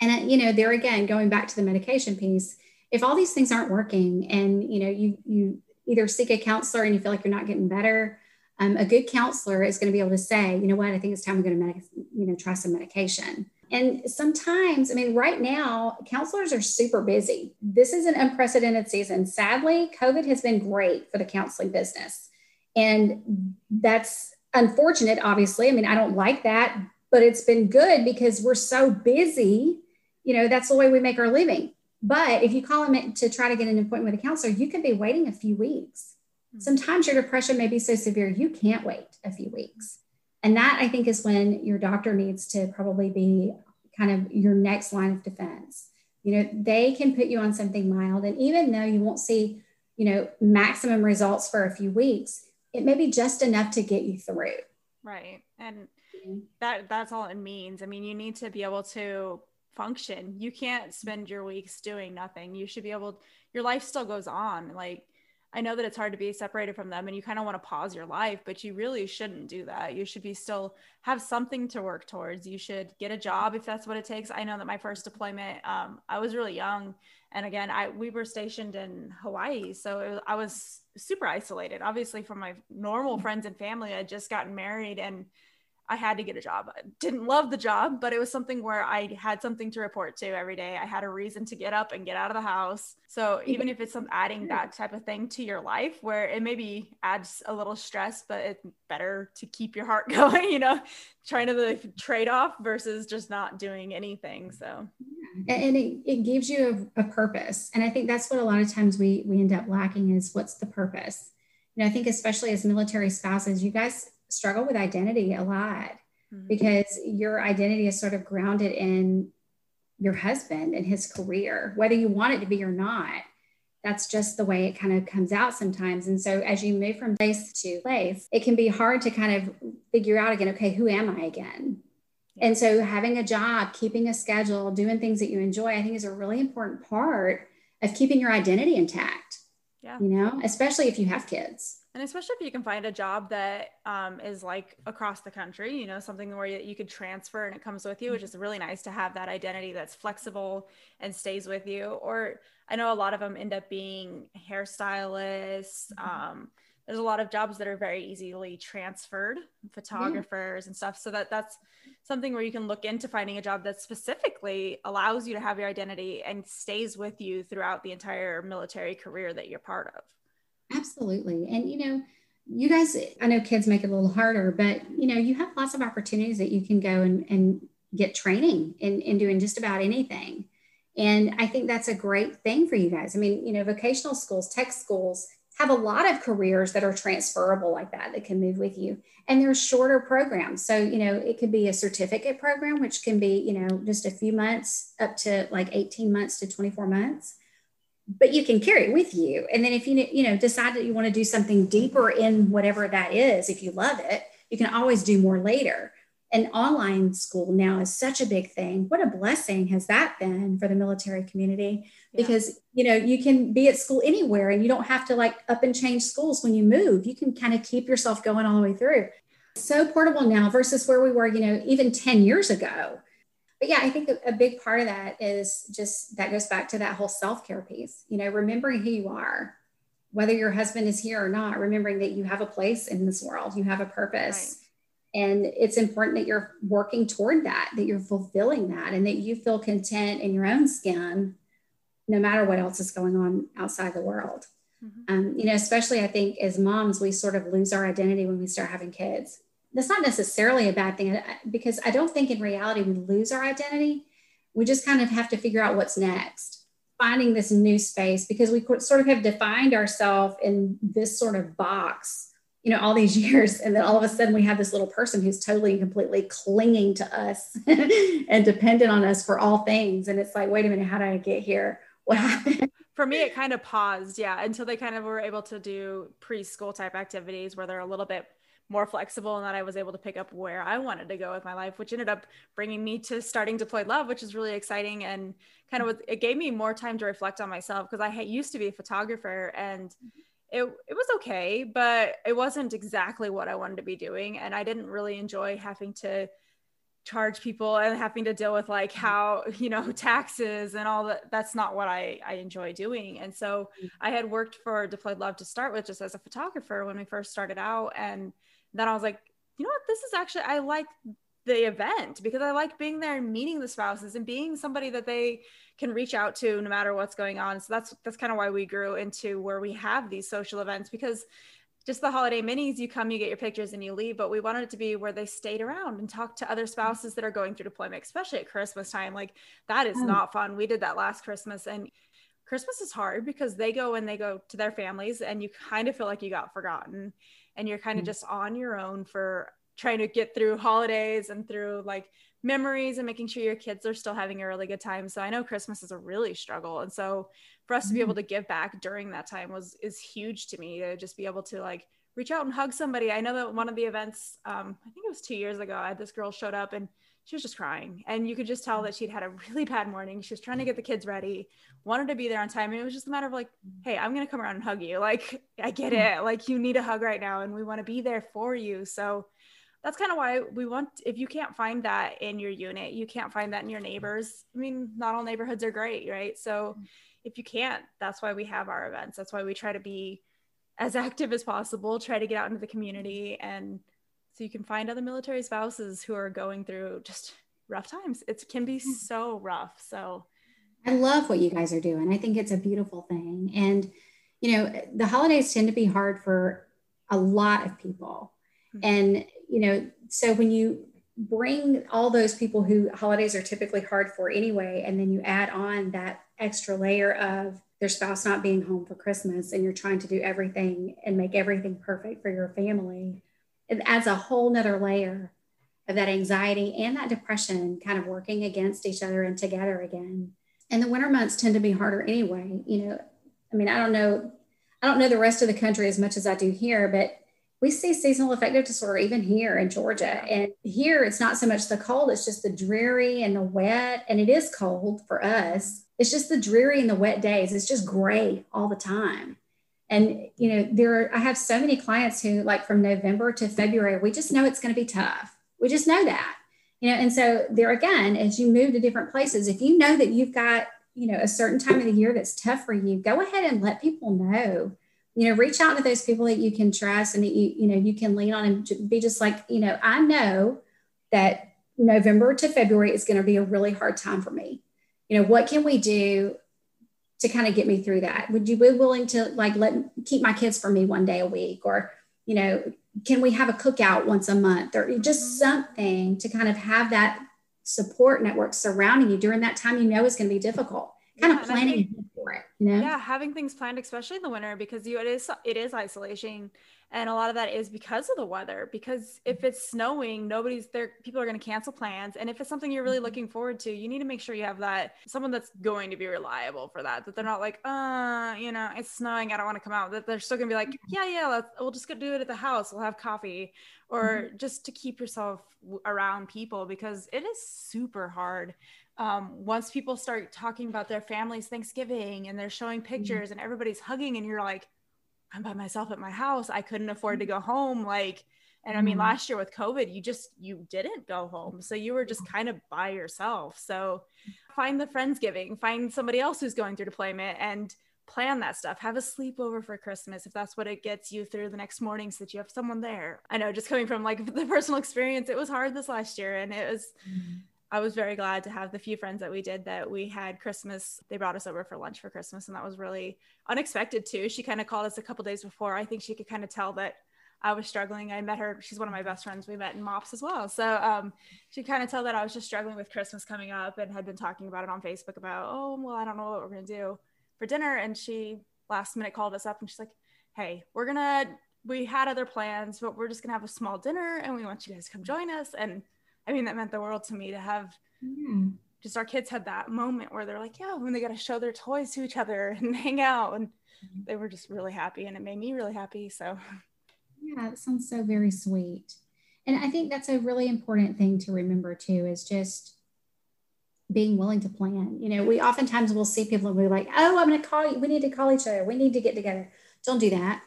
and uh, you know there again going back to the medication piece if all these things aren't working and you know you you either seek a counselor and you feel like you're not getting better, um, a good counselor is going to be able to say, you know what, I think it's time I'm going to, medic- you know, try some medication. And sometimes, I mean, right now, counselors are super busy. This is an unprecedented season. Sadly, COVID has been great for the counseling business. And that's unfortunate, obviously. I mean, I don't like that, but it's been good because we're so busy. You know, that's the way we make our living. But if you call them to try to get an appointment with a counselor, you could be waiting a few weeks. Hmm. Sometimes your depression may be so severe you can't wait a few weeks. And that I think is when your doctor needs to probably be kind of your next line of defense. You know, they can put you on something mild. And even though you won't see, you know, maximum results for a few weeks, it may be just enough to get you through. Right. And that that's all it means. I mean, you need to be able to function. You can't spend your weeks doing nothing. You should be able your life still goes on. Like I know that it's hard to be separated from them and you kind of want to pause your life, but you really shouldn't do that. You should be still have something to work towards. You should get a job if that's what it takes. I know that my first deployment, um, I was really young. And again, I, we were stationed in Hawaii. So was, I was super isolated, obviously from my normal friends and family. I just gotten married and I had to get a job. I didn't love the job, but it was something where I had something to report to every day. I had a reason to get up and get out of the house. So even if it's some adding that type of thing to your life where it maybe adds a little stress, but it's better to keep your heart going, you know, trying to the trade off versus just not doing anything. So and it, it gives you a, a purpose. And I think that's what a lot of times we we end up lacking is what's the purpose? You know, I think especially as military spouses, you guys struggle with identity a lot mm-hmm. because your identity is sort of grounded in your husband and his career, whether you want it to be or not. That's just the way it kind of comes out sometimes. And so as you move from place to place, it can be hard to kind of figure out again, okay, who am I again? And so having a job, keeping a schedule, doing things that you enjoy, I think is a really important part of keeping your identity intact. Yeah. You know, especially if you have kids and especially if you can find a job that um, is like across the country you know something where you, you could transfer and it comes with you which is really nice to have that identity that's flexible and stays with you or i know a lot of them end up being hairstylists mm-hmm. um, there's a lot of jobs that are very easily transferred photographers yeah. and stuff so that that's something where you can look into finding a job that specifically allows you to have your identity and stays with you throughout the entire military career that you're part of. Absolutely. And, you know, you guys, I know kids make it a little harder, but, you know, you have lots of opportunities that you can go and, and get training in, in doing just about anything. And I think that's a great thing for you guys. I mean, you know, vocational schools, tech schools, have a lot of careers that are transferable like that that can move with you and they're shorter programs so you know it could be a certificate program which can be you know just a few months up to like 18 months to 24 months but you can carry it with you and then if you you know decide that you want to do something deeper in whatever that is if you love it you can always do more later and online school now is such a big thing. What a blessing has that been for the military community? Yeah. Because you know you can be at school anywhere, and you don't have to like up and change schools when you move. You can kind of keep yourself going all the way through. So portable now versus where we were, you know, even ten years ago. But yeah, I think a, big part of that is just that goes back to that whole self care piece. You know, remembering who you are, whether your husband is here or not. Remembering that you have a place in this world, you have a purpose. Right and it's important that you're working toward that that you're fulfilling that and that you feel content in your own skin no matter what else is going on outside the world mm-hmm. um, you know especially i think as moms we sort of lose our identity when we start having kids that's not necessarily a bad thing because i don't think in reality we lose our identity. We just kind of have to figure out what's next. Finding this new space because we sort of have defined ourselves in this sort of box you know all these years and then all of a sudden we have this little person who's totally and completely clinging to us and dependent on us for all things. And it's like wait a minute how did i get here? What happened? For me it kind of paused yeah until they kind of were able to do preschool type activities where they're a little bit more flexible and that I was able to pick up where I wanted to go with my life, which ended up bringing me to starting Deployed Love, which is really exciting and kind of it gave me more time to reflect on myself because I used to be a photographer and it, it was okay, but it wasn't exactly what I wanted to be doing. And I didn't really enjoy having to charge people and having to deal with like how, you know, taxes and all that. That's not what I, I enjoy doing. And so mm. I had worked for Deployed Love to start with just as a photographer when we first started out. And then I was like, you know what, this is actually, I like the event because I like being there and meeting the spouses and being somebody that they can reach out to no matter what's going on. So that's that's kind of why we grew into where we have these social events because just the holiday minis, you come, you get your pictures and you leave, but we wanted it to be where they stayed around and talked to other spouses that are going through deployment, especially at Christmas time. Like that is mm. not fun. We did that last Christmas and Christmas is hard because they go and they go to their families and you kind of feel like you got forgotten and you're kind of mm. just on your own for trying to get through holidays and through like memories and making sure your kids are still having a really good time. So I know Christmas is a really struggle. And so for us to be able mm-hmm. to give back during that time was is huge to me to just be able to like reach out and hug somebody. I know that one of the events, um, I think it was two years ago, I had this girl showed up and she was just crying. And you could just tell that she'd had a really bad morning. She was trying to get the kids ready, wanted to be there on time. And it was just a matter of like, hey, I'm going to come around and hug you. Like, I get mm. it. Like, you need a hug right now. And we want to be there for you. So that's kind of why we want if you can't find that in your unit you can't find that in your neighbors i mean not all neighborhoods are great right so if you can't that's why we have our events that's why we try to be as active as possible try to get out into the community and so you can find other military spouses who are going through just rough times. It can be mm-hmm. so rough. So i love what you guys are doing. I think it's a beautiful thing. And you know the holidays tend to be hard for a lot of people. Mm-hmm. and you know, so when you bring all those people who holidays are typically hard for anyway, and then you add on that extra layer of their spouse not being home for Christmas and you're trying to do everything and make everything perfect for your family, it adds a whole nother layer of that anxiety and that depression kind of working against each other and together again. And the winter months tend to be harder anyway. You know, I mean, I don't know, I don't know the rest of the country as much as I do here, but we see seasonal affective disorder even here in Georgia. And here it's not so much the cold, it's just the dreary and the wet. And it is cold for us. It's just the dreary and the wet days. It's just gray all the time. And, you know, there are, I have so many clients who, like from November to February, we just know it's going to be tough. We just know that, you know, and so there again, as you move to different places, if you know that you've got, you know, a certain time of the year that's tough for you, go ahead and let people know you know reach out to those people that you can trust and that you you know you can lean on and be just like you know i know that November to February is going to be a really hard time for me. You know, what can we do to kind of get me through that? Would you be willing to like let keep my kids for me one day a week? Or, you know, can we have a cookout once a month? Or just mm-hmm. something to kind of have that support network surrounding you during that time you know is going to be difficult. Kind yeah, of planning think, for it you know? Yeah having things planned especially in the winter because you it is it is isolation and a lot of that is because of the weather because if it's snowing nobody's there people are going to cancel plans and if it's something you're really mm-hmm. looking forward to you need to make sure you have that someone that's going to be reliable for that that they're not like uh you know it's snowing i don't want to come out that they're still going to be like mm-hmm. yeah yeah let's we'll just go do it at the house we'll have coffee or mm-hmm. just to keep yourself around people because it is super hard um, once people start talking about their family's Thanksgiving and they're showing mm-hmm. pictures mm-hmm. and everybody's hugging and you're like, I'm by myself at my house. I couldn't afford to go home. Like, and I mean, mm-hmm. last year with COVID, you just, you didn't go home. So you were just kind of by yourself. So find the Friendsgiving, find somebody else who's going through deployment and plan that stuff. Have a sleepover for Christmas if that's what it gets you through the next morning so that you have someone there. I know just coming from like the personal experience, it was hard this last year and it was, mm-hmm. I was very glad to have the few friends that we did that we had Christmas. They brought us over for lunch for Christmas, and that was really unexpected too. She kind of called us a couple days before. I think she could kind of tell that I was struggling. I met her. She's one of my best friends. We met in MOPS as well. So um, she kind of tell that I was just struggling with Christmas coming up and had been talking about it on Facebook about, oh, well, I don't know what we're going to do for dinner. And she last minute called us up and she's like, hey, we're going to, we had other plans, but we're just going to have a small dinner and we want you guys to come join us. And I mean, that meant the world to me to have mm. just our kids had that moment where they're like, yeah, when they got to show their toys to each other and hang out. And mm-hmm. they were just really happy and it made me really happy. So, yeah, that sounds so very sweet. And I think that's a really important thing to remember too is just being willing to plan. You know, we oftentimes will see people and we're like, oh, I'm going to call you. We need to call each other. We need to get together. Don't do that.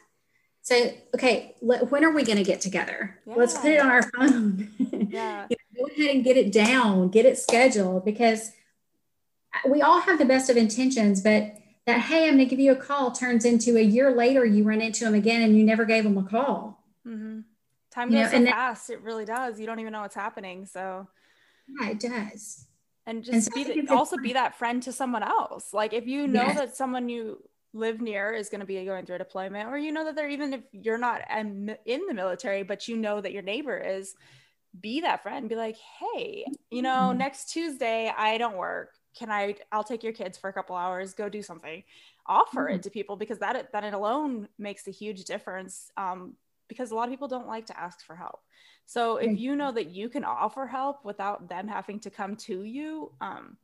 So, okay, when are we going to get together? Yeah. Let's put it on our phone. Yeah. you know, go ahead and get it down, get it scheduled because we all have the best of intentions, but that, hey, I'm going to give you a call turns into a year later, you run into them again and you never gave them a call. Mm-hmm. Time goes you know, so fast. That, it really does. You don't even know what's happening. So, yeah, it does. And just and so be the, also be that friend to someone else. Like if you know yes. that someone you live near is going to be going through a deployment or you know that they're even if you're not in the military but you know that your neighbor is be that friend be like hey you know mm-hmm. next tuesday i don't work can i i'll take your kids for a couple hours go do something offer mm-hmm. it to people because that that it alone makes a huge difference um, because a lot of people don't like to ask for help so if you know that you can offer help without them having to come to you um,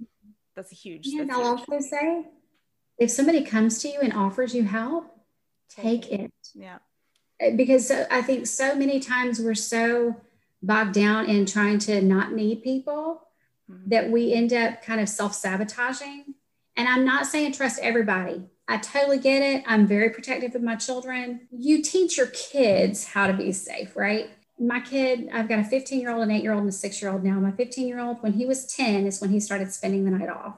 that's a huge and i'll huge. also say if somebody comes to you and offers you help, take it. Yeah. Uh, because I think so many times we're so bogged down in trying to not need people mm-hmm. that we end up kind of self sabotaging. And I'm not saying trust everybody. I totally get it. I'm very protective of my children. You teach your kids how to be safe, right? My kid, I've got a 15 year old, an eight year old, and a six year old now. My 15 year old, when he was 10, is when he started spending the night off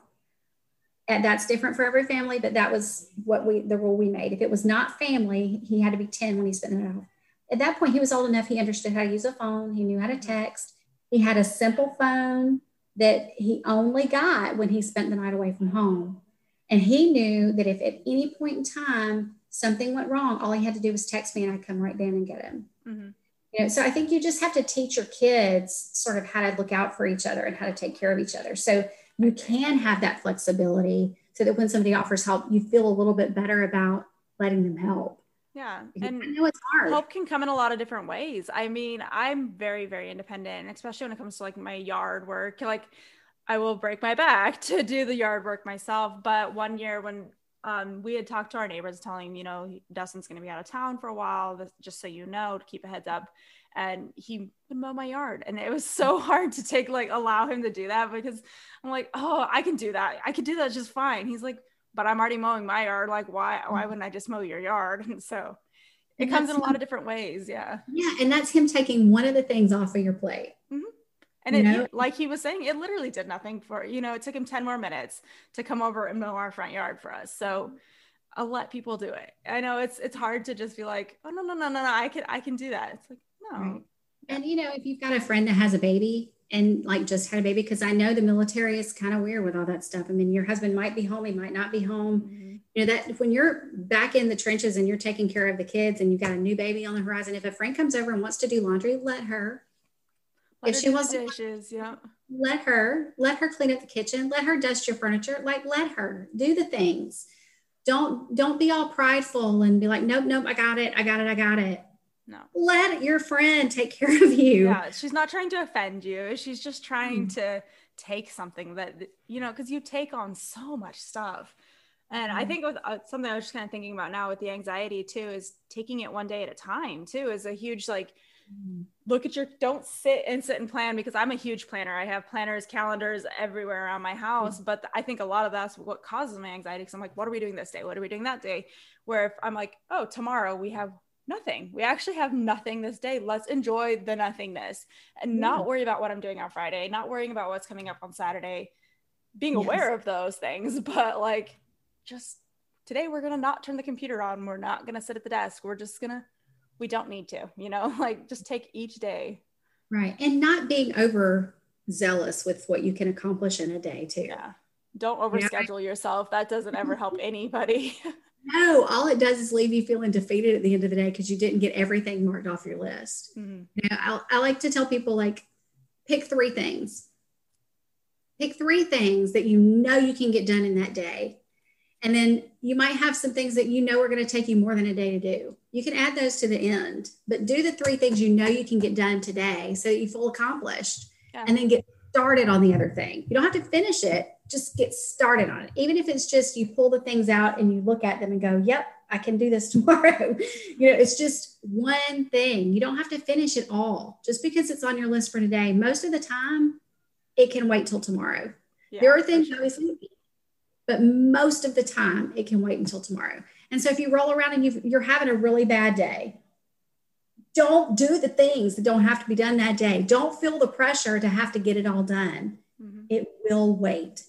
and that's different for every family, but that was what we the rule we made. If it was not family, he had to be 10 when he spent it off. At that point, he was old enough, he understood how to use a phone, he knew how to text. He had a simple phone that he only got when he spent the night away from home. And he knew that if at any point in time something went wrong, all he had to do was text me and I'd come right down and get him. Mm-hmm. You know, so I think you just have to teach your kids sort of how to look out for each other and how to take care of each other. So you can have that flexibility so that when somebody offers help, you feel a little bit better about letting them help. Yeah. And I know it's hard. Help can come in a lot of different ways. I mean, I'm very, very independent, especially when it comes to like my yard work. Like, I will break my back to do the yard work myself. But one year when um, we had talked to our neighbors, telling you know Dustin's going to be out of town for a while, just so you know, to keep a heads up and he would mow my yard and it was so hard to take like allow him to do that because i'm like oh i can do that i can do that just fine he's like but i'm already mowing my yard like why why wouldn't i just mow your yard and so it and comes in a lot of different ways yeah yeah and that's him taking one of the things off of your plate mm-hmm. and it, know? like he was saying it literally did nothing for you know it took him 10 more minutes to come over and mow our front yard for us so I'll let people do it. I know it's it's hard to just be like, oh no no no no no I can I can do that. It's like Right. And you know, if you've got a friend that has a baby, and like just had a baby because I know the military is kind of weird with all that stuff. I mean, your husband might be home, he might not be home. Mm-hmm. You know, that when you're back in the trenches and you're taking care of the kids and you've got a new baby on the horizon, if a friend comes over and wants to do laundry, let her. Let if her she wants dishes, yeah. Let her, let her clean up the kitchen, let her dust your furniture, like let her do the things. Don't don't be all prideful and be like, nope, nope, I got it, I got it, I got it no. Let your friend take care of you. Yeah, she's not trying to offend you. She's just trying mm. to take something that you know because you take on so much stuff. And mm. I think with uh, something I was just kind of thinking about now with the anxiety too is taking it one day at a time too is a huge like mm. look at your don't sit and sit and plan because I'm a huge planner. I have planners, calendars everywhere around my house, mm. but I think a lot of that's what causes my anxiety because I'm like, what are we doing this day? What are we doing that day? Where if I'm like, oh, tomorrow we have nothing. We actually have nothing this day. Let's enjoy the nothingness and yeah. not worry about what I'm doing on Friday, not worrying about what's coming up on Saturday, being yes. aware of those things, but like just today we're going to not turn the computer on. We're not going to sit at the desk. We're just going to we don't need to, you know, like just take each day. Right. And not being over zealous with what you can accomplish in a day too. Yeah. Don't overschedule yeah. yourself. That doesn't ever help anybody. No, all it does is leave you feeling defeated at the end of the day because you didn't get everything marked off your list. Mm-hmm. You know, I, I like to tell people like, pick three things. Pick three things that you know you can get done in that day. And then you might have some things that you know are going to take you more than a day to do. You can add those to the end, but do the three things you know you can get done today so that you feel accomplished yeah. and then get started on the other thing. You don't have to finish it, just get started on it. Even if it's just you pull the things out and you look at them and go, yep, I can do this tomorrow. you know, it's just one thing. You don't have to finish it all just because it's on your list for today. Most of the time, it can wait till tomorrow. Yeah, there are things sure. obviously, but most of the time, it can wait until tomorrow. And so if you roll around and you are having a really bad day, don't do the things that don't have to be done that day. Don't feel the pressure to have to get it all done. Mm-hmm. It will wait.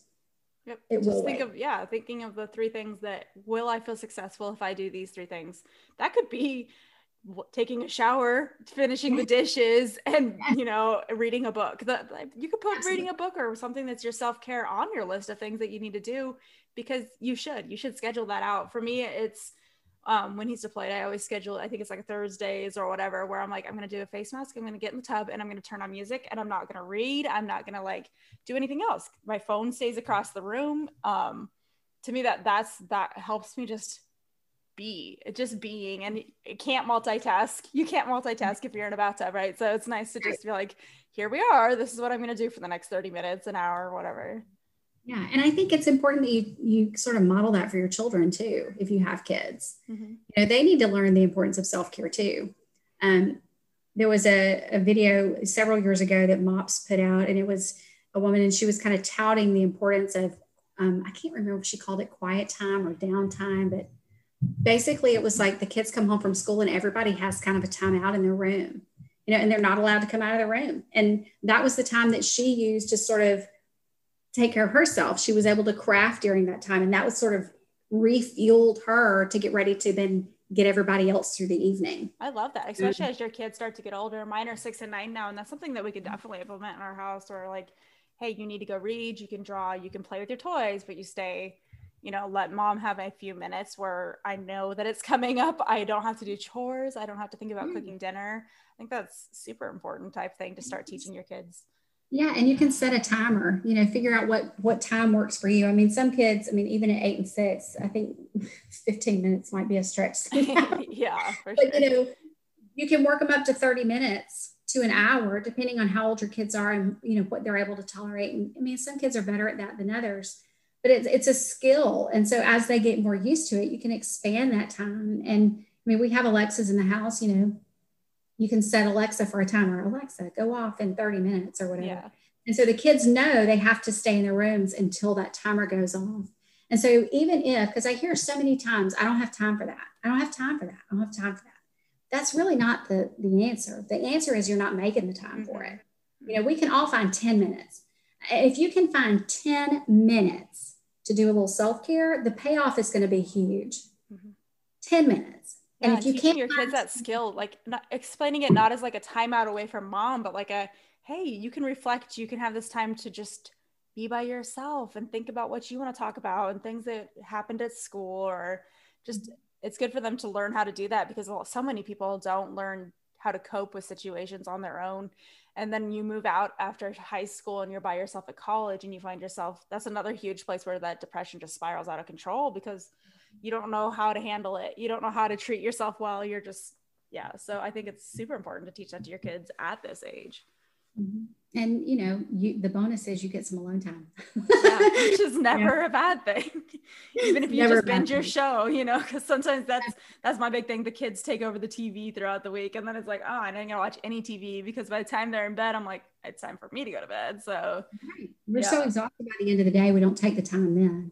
Yep. It Just think wait. of yeah, thinking of the three things that will I feel successful if I do these three things. That could be taking a shower, finishing the dishes, and you know, reading a book. That you could put Absolutely. reading a book or something that's your self care on your list of things that you need to do because you should. You should schedule that out. For me, it's um, when he's deployed, I always schedule, I think it's like Thursdays or whatever, where I'm like, I'm going to do a face mask. I'm going to get in the tub and I'm going to turn on music and I'm not going to read. I'm not going to like do anything else. My phone stays across the room. Um, to me, that that's, that helps me just be just being and it can't multitask. You can't multitask if you're in a bathtub, right? So it's nice to just be like, here we are. This is what I'm going to do for the next 30 minutes, an hour, whatever. Yeah, and I think it's important that you you sort of model that for your children too. If you have kids, mm-hmm. you know they need to learn the importance of self care too. Um, there was a, a video several years ago that MOPS put out, and it was a woman, and she was kind of touting the importance of um, I can't remember if she called it quiet time or downtime, but basically it was like the kids come home from school and everybody has kind of a time out in their room, you know, and they're not allowed to come out of the room. And that was the time that she used to sort of take care of herself. She was able to craft during that time. And that was sort of refueled her to get ready to then get everybody else through the evening. I love that, especially mm-hmm. as your kids start to get older. Mine are six and nine now, and that's something that we could definitely implement in our house. Or like, hey, you need to go read, you can draw, you can play with your toys, but you stay. You know, let mom have a few minutes where I know that it's coming up. I don't have to do chores. I don't have to think about mm. cooking dinner. I think that's super important type thing to start teaching your kids. Yeah, and you can set a timer. You know, figure out what what time works for you. I mean, some kids. I mean, even at eight and six, I think fifteen minutes might be a stretch. yeah, but sure. you know, you can work them up to thirty minutes to an hour, depending on how old your kids are and you know what they're able to tolerate. And I mean, some kids are better at that than others, but it's it's a skill. And so as they get more used to it, you can expand that time. And I mean, we have Alexas in the house. You know, you can set Alexa for a timer. Alexa, go off in 30 minutes or whatever. Yeah. And so the kids know they have to stay in their rooms until that timer goes off. And so even if, because I hear so many times, I don't have time for that. I don't have time for that. I don't have time for that. That's really not the, the answer. The answer is you're not making the time mm-hmm. for it. You know, we can all find 10 minutes. If you can find 10 minutes to do a little self-care, the payoff is going to be huge. Mm-hmm. 10 minutes and yeah, if you can't your kids that skill, like not explaining it not as like a timeout away from mom, but like a hey, you can reflect, you can have this time to just be by yourself and think about what you want to talk about and things that happened at school or just mm-hmm. it's good for them to learn how to do that because so many people don't learn how to cope with situations on their own and then you move out after high school and you're by yourself at college and you find yourself that's another huge place where that depression just spirals out of control because you don't know how to handle it. You don't know how to treat yourself well. You're just yeah. So i think it's super important to teach that to your kids at this age. Mm-hmm. And you know you the bonus is you get some alone time. Yeah, which is never yeah. a bad thing. Even if you never just binge your show you know because sometimes that's that's my big thing. The kids take over the tv throughout the week and then it's like oh i don't gonna watch any tv because by the time they're in bed i'm like it's time for me to go to bed. So right. we're yeah. so exhausted by the end of the day we don't take the time then.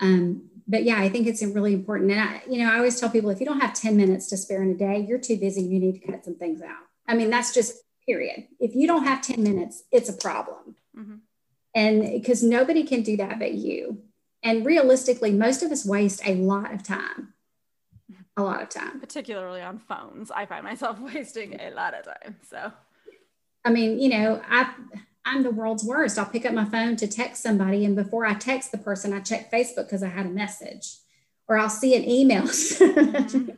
Um, but yeah i think it's really important and i you know i always tell people if you don't have 10 minutes to spare in a day you're too busy you need to cut some things out i mean that's just period. If you don't have 10 minutes, it's a problem. Mm-hmm. And because nobody can do that but you. And realistically, most of us waste a lot of time. A lot of time. Particularly on phones. I find myself wasting a lot of time. So I mean, you know, I I'm the world's worst. I'll pick up my phone to text somebody, and before I text the person, I check Facebook because I had a message. Or I'll see an email, mm-hmm.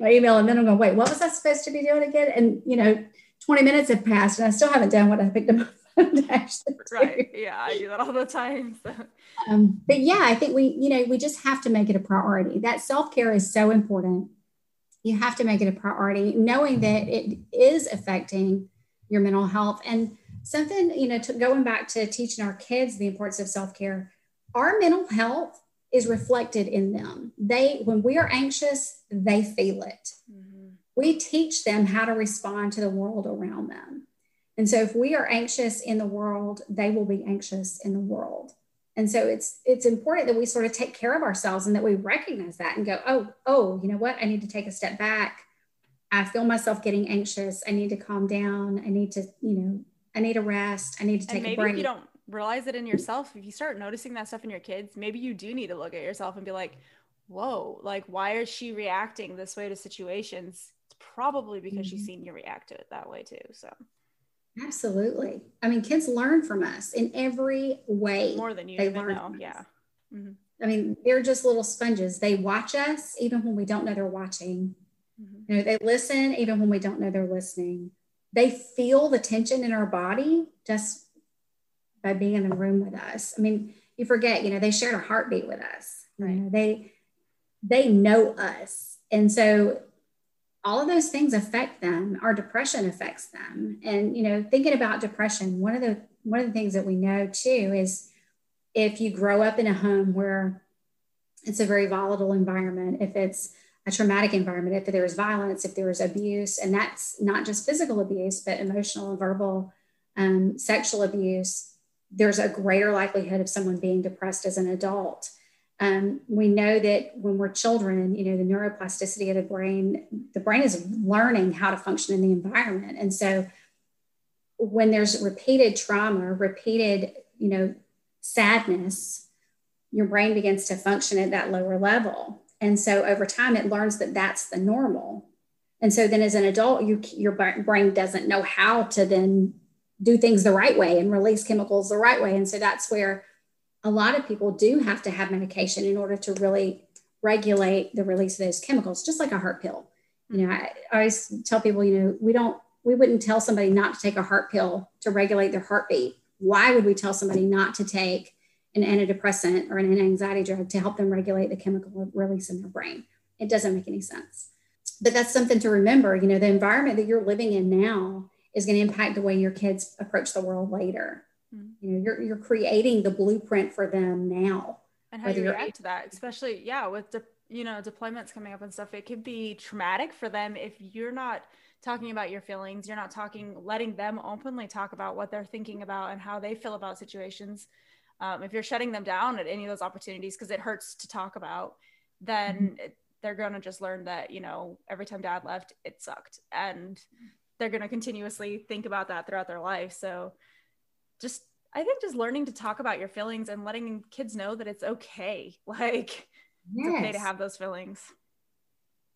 my email, and then I'm going, wait, what was I supposed to be doing again? And you know, 20 minutes have passed and I still haven't done what I picked up my phone to actually do. Right. Yeah, I do that all the time. So. Um, but yeah, I think we, you know, we just have to make it a priority. That self care is so important. You have to make it a priority, knowing that it is affecting your mental health. And something, you know, to, going back to teaching our kids the importance of self care, our mental health is reflected in them. They, when we are anxious, they feel it. Mm-hmm we teach them how to respond to the world around them. And so if we are anxious in the world, they will be anxious in the world. And so it's it's important that we sort of take care of ourselves and that we recognize that and go, oh, oh, you know what? I need to take a step back. I feel myself getting anxious. I need to calm down. I need to, you know, I need a rest. I need to take a break. If you don't realize it in yourself, if you start noticing that stuff in your kids, maybe you do need to look at yourself and be like, whoa, like why is she reacting this way to situations? probably because mm-hmm. she's seen you react to it that way too. So absolutely. I mean, kids learn from us in every way. More than you they even know. Yeah. Mm-hmm. I mean, they're just little sponges. They watch us even when we don't know they're watching. Mm-hmm. You know, they listen even when we don't know they're listening. They feel the tension in our body just by being in the room with us. I mean, you forget, you know, they shared a heartbeat with us. Right. You know, they they know us. And so all of those things affect them our depression affects them and you know thinking about depression one of the one of the things that we know too is if you grow up in a home where it's a very volatile environment if it's a traumatic environment if there is violence if there is abuse and that's not just physical abuse but emotional and verbal um, sexual abuse there's a greater likelihood of someone being depressed as an adult um, we know that when we're children, you know, the neuroplasticity of the brain, the brain is learning how to function in the environment. And so when there's repeated trauma, repeated, you know, sadness, your brain begins to function at that lower level. And so over time, it learns that that's the normal. And so then as an adult, you, your brain doesn't know how to then do things the right way and release chemicals the right way. And so that's where a lot of people do have to have medication in order to really regulate the release of those chemicals, just like a heart pill. You know, I, I always tell people, you know, we don't, we wouldn't tell somebody not to take a heart pill to regulate their heartbeat. Why would we tell somebody not to take an antidepressant or an anxiety drug to help them regulate the chemical release in their brain? It doesn't make any sense. But that's something to remember. You know, the environment that you're living in now is going to impact the way your kids approach the world later. Mm-hmm. You know, you're you're creating the blueprint for them now. And how you react to that, especially yeah, with de- you know deployments coming up and stuff, it could be traumatic for them if you're not talking about your feelings, you're not talking, letting them openly talk about what they're thinking about and how they feel about situations. Um, if you're shutting them down at any of those opportunities because it hurts to talk about, then mm-hmm. it, they're going to just learn that you know every time dad left, it sucked, and they're going to continuously think about that throughout their life. So just I think just learning to talk about your feelings and letting kids know that it's okay. Like yes. it's okay to have those feelings.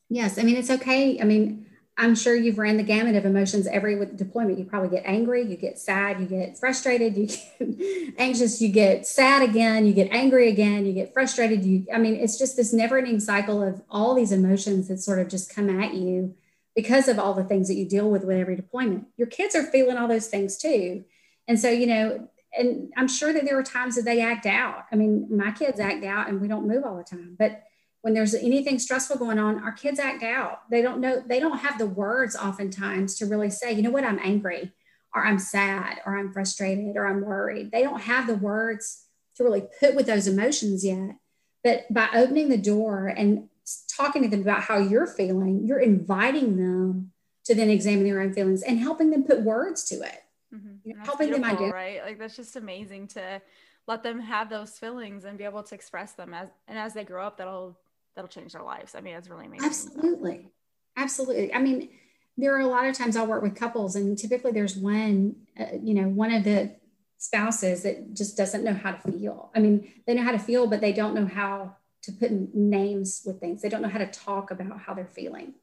Yes. I mean, it's okay. I mean, I'm sure you've ran the gamut of emotions every with deployment. You probably get angry, you get sad, you get frustrated, you get anxious, you get sad again, you get angry again, you get frustrated. You, I mean, it's just this never ending cycle of all these emotions that sort of just come at you because of all the things that you deal with with every deployment. Your kids are feeling all those things too. And so, you know, and I'm sure that there are times that they act out. I mean, my kids act out and we don't move all the time, but when there's anything stressful going on, our kids act out. They don't know, they don't have the words oftentimes to really say, you know what, I'm angry, or I'm sad, or I'm frustrated, or I'm worried. They don't have the words to really put with those emotions yet. But by opening the door and talking to them about how you're feeling, you're inviting them to then examine their own feelings and helping them put words to it. Mm-hmm. You know, helping them identify. Right. Like that's just amazing to let them have those feelings and be able to express them as and as they grow up that'll that'll change their lives. I mean, it's really amazing. Absolutely. Absolutely. I mean, there are a lot of times I'll work with couples, and typically there's one, uh, you know, one of the spouses that just doesn't know how to feel. I mean, they know how to feel, but they don't know how to put names with things. They don't know how to talk about how they're feeling.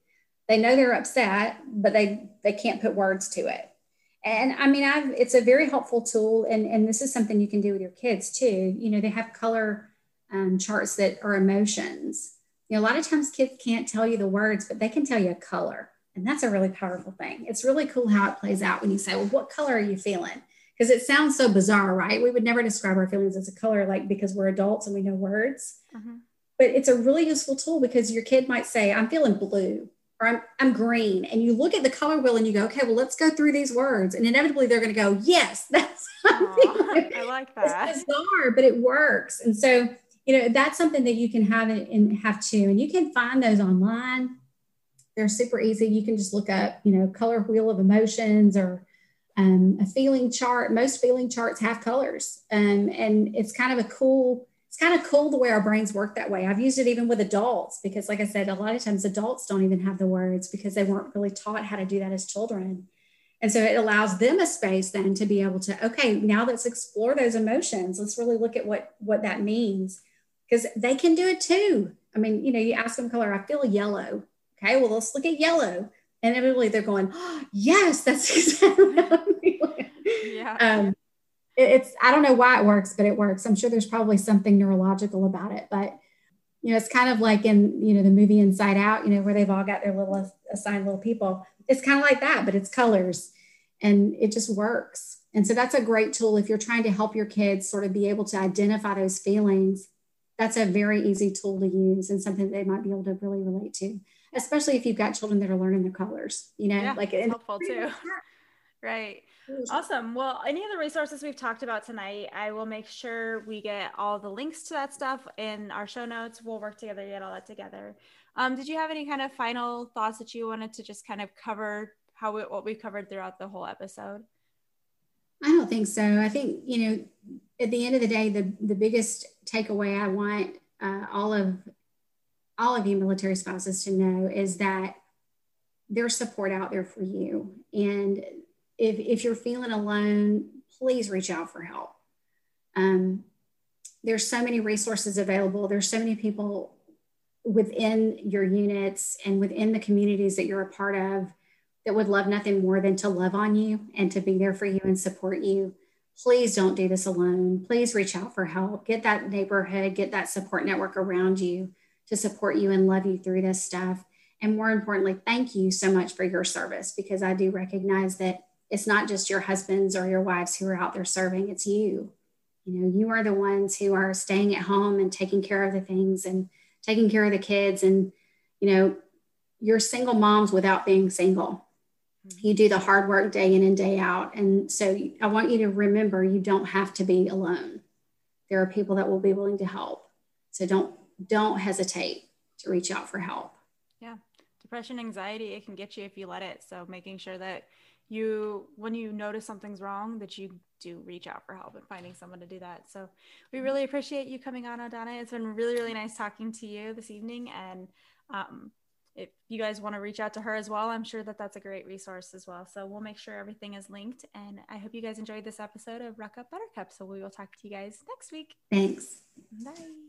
They know they're upset, but they they can't put words to it. And I mean, I've it's a very helpful tool, and and this is something you can do with your kids too. You know, they have color um, charts that are emotions you know, a lot of times kids can't tell you the words, but they can tell you a color. And that's a really powerful thing. It's really cool how it plays out when you say, well, what color are you feeling? Because it sounds so bizarre, right? We would never describe our feelings as a color, like because we're adults and we know words. Mm-hmm. But it's a really useful tool because your kid might say, I'm feeling blue or I'm, I'm green. And you look at the color wheel and you go, okay, well, let's go through these words. And inevitably they're going to go, yes, that's Aww, I like that. It's bizarre, but it works. And so you know that's something that you can have it and have too. And you can find those online. They're super easy. You can just look up you know color wheel of emotions or um, a feeling chart. Most feeling charts have colors um, and it's kind of a cool it's kind of cool the way our brains work that way. I've used it even with adults because like i said a lot of times adults don't even have the words because they weren't really taught how to do that as children. And so it allows them a space then to be able to okay now let's explore those emotions. Let's really look at what what that means because they can do it too. I mean, you know, you ask them color, I feel yellow. Okay, well, let's look at yellow. And immediately they're going, oh, yes, that's exactly what I'm feeling. Yeah. Um, it, it's, I don't know why it works, but it works. I'm sure there's probably something neurological about it, but you know, it's kind of like in, you know, the movie Inside Out, you know, where they've all got their little assigned little people. It's kind of like that, but it's colors and it just works. And so that's a great tool if you're trying to help your kids sort of be able to identify those feelings that's a very easy tool to use and something they might be able to really relate to, especially if you've got children that are learning their colors, you know, yeah, like it's helpful too. right. Awesome. Well, any of the resources we've talked about tonight, I will make sure we get all the links to that stuff in our show notes. We'll work together to get all that together. Um, did you have any kind of final thoughts that you wanted to just kind of cover how we, what we covered throughout the whole episode? I don't think so. I think, you know, at the end of the day, the, the biggest takeaway I want uh, all of all of you military spouses to know is that there's support out there for you. And if, if you're feeling alone, please reach out for help. Um, there's so many resources available. There's so many people within your units and within the communities that you're a part of that would love nothing more than to love on you and to be there for you and support you. Please don't do this alone. Please reach out for help. Get that neighborhood, get that support network around you to support you and love you through this stuff. And more importantly, thank you so much for your service because I do recognize that it's not just your husbands or your wives who are out there serving, it's you. You know, you are the ones who are staying at home and taking care of the things and taking care of the kids. And, you know, you're single moms without being single you do the hard work day in and day out. And so I want you to remember you don't have to be alone. There are people that will be willing to help. So don't don't hesitate to reach out for help. Yeah. Depression, anxiety, it can get you if you let it. So making sure that you when you notice something's wrong that you do reach out for help and finding someone to do that. So we really appreciate you coming on, Adana. It's been really, really nice talking to you this evening and um, if you guys want to reach out to her as well, I'm sure that that's a great resource as well. So we'll make sure everything is linked. And I hope you guys enjoyed this episode of Ruck Up Buttercup. So we will talk to you guys next week. Thanks. Bye.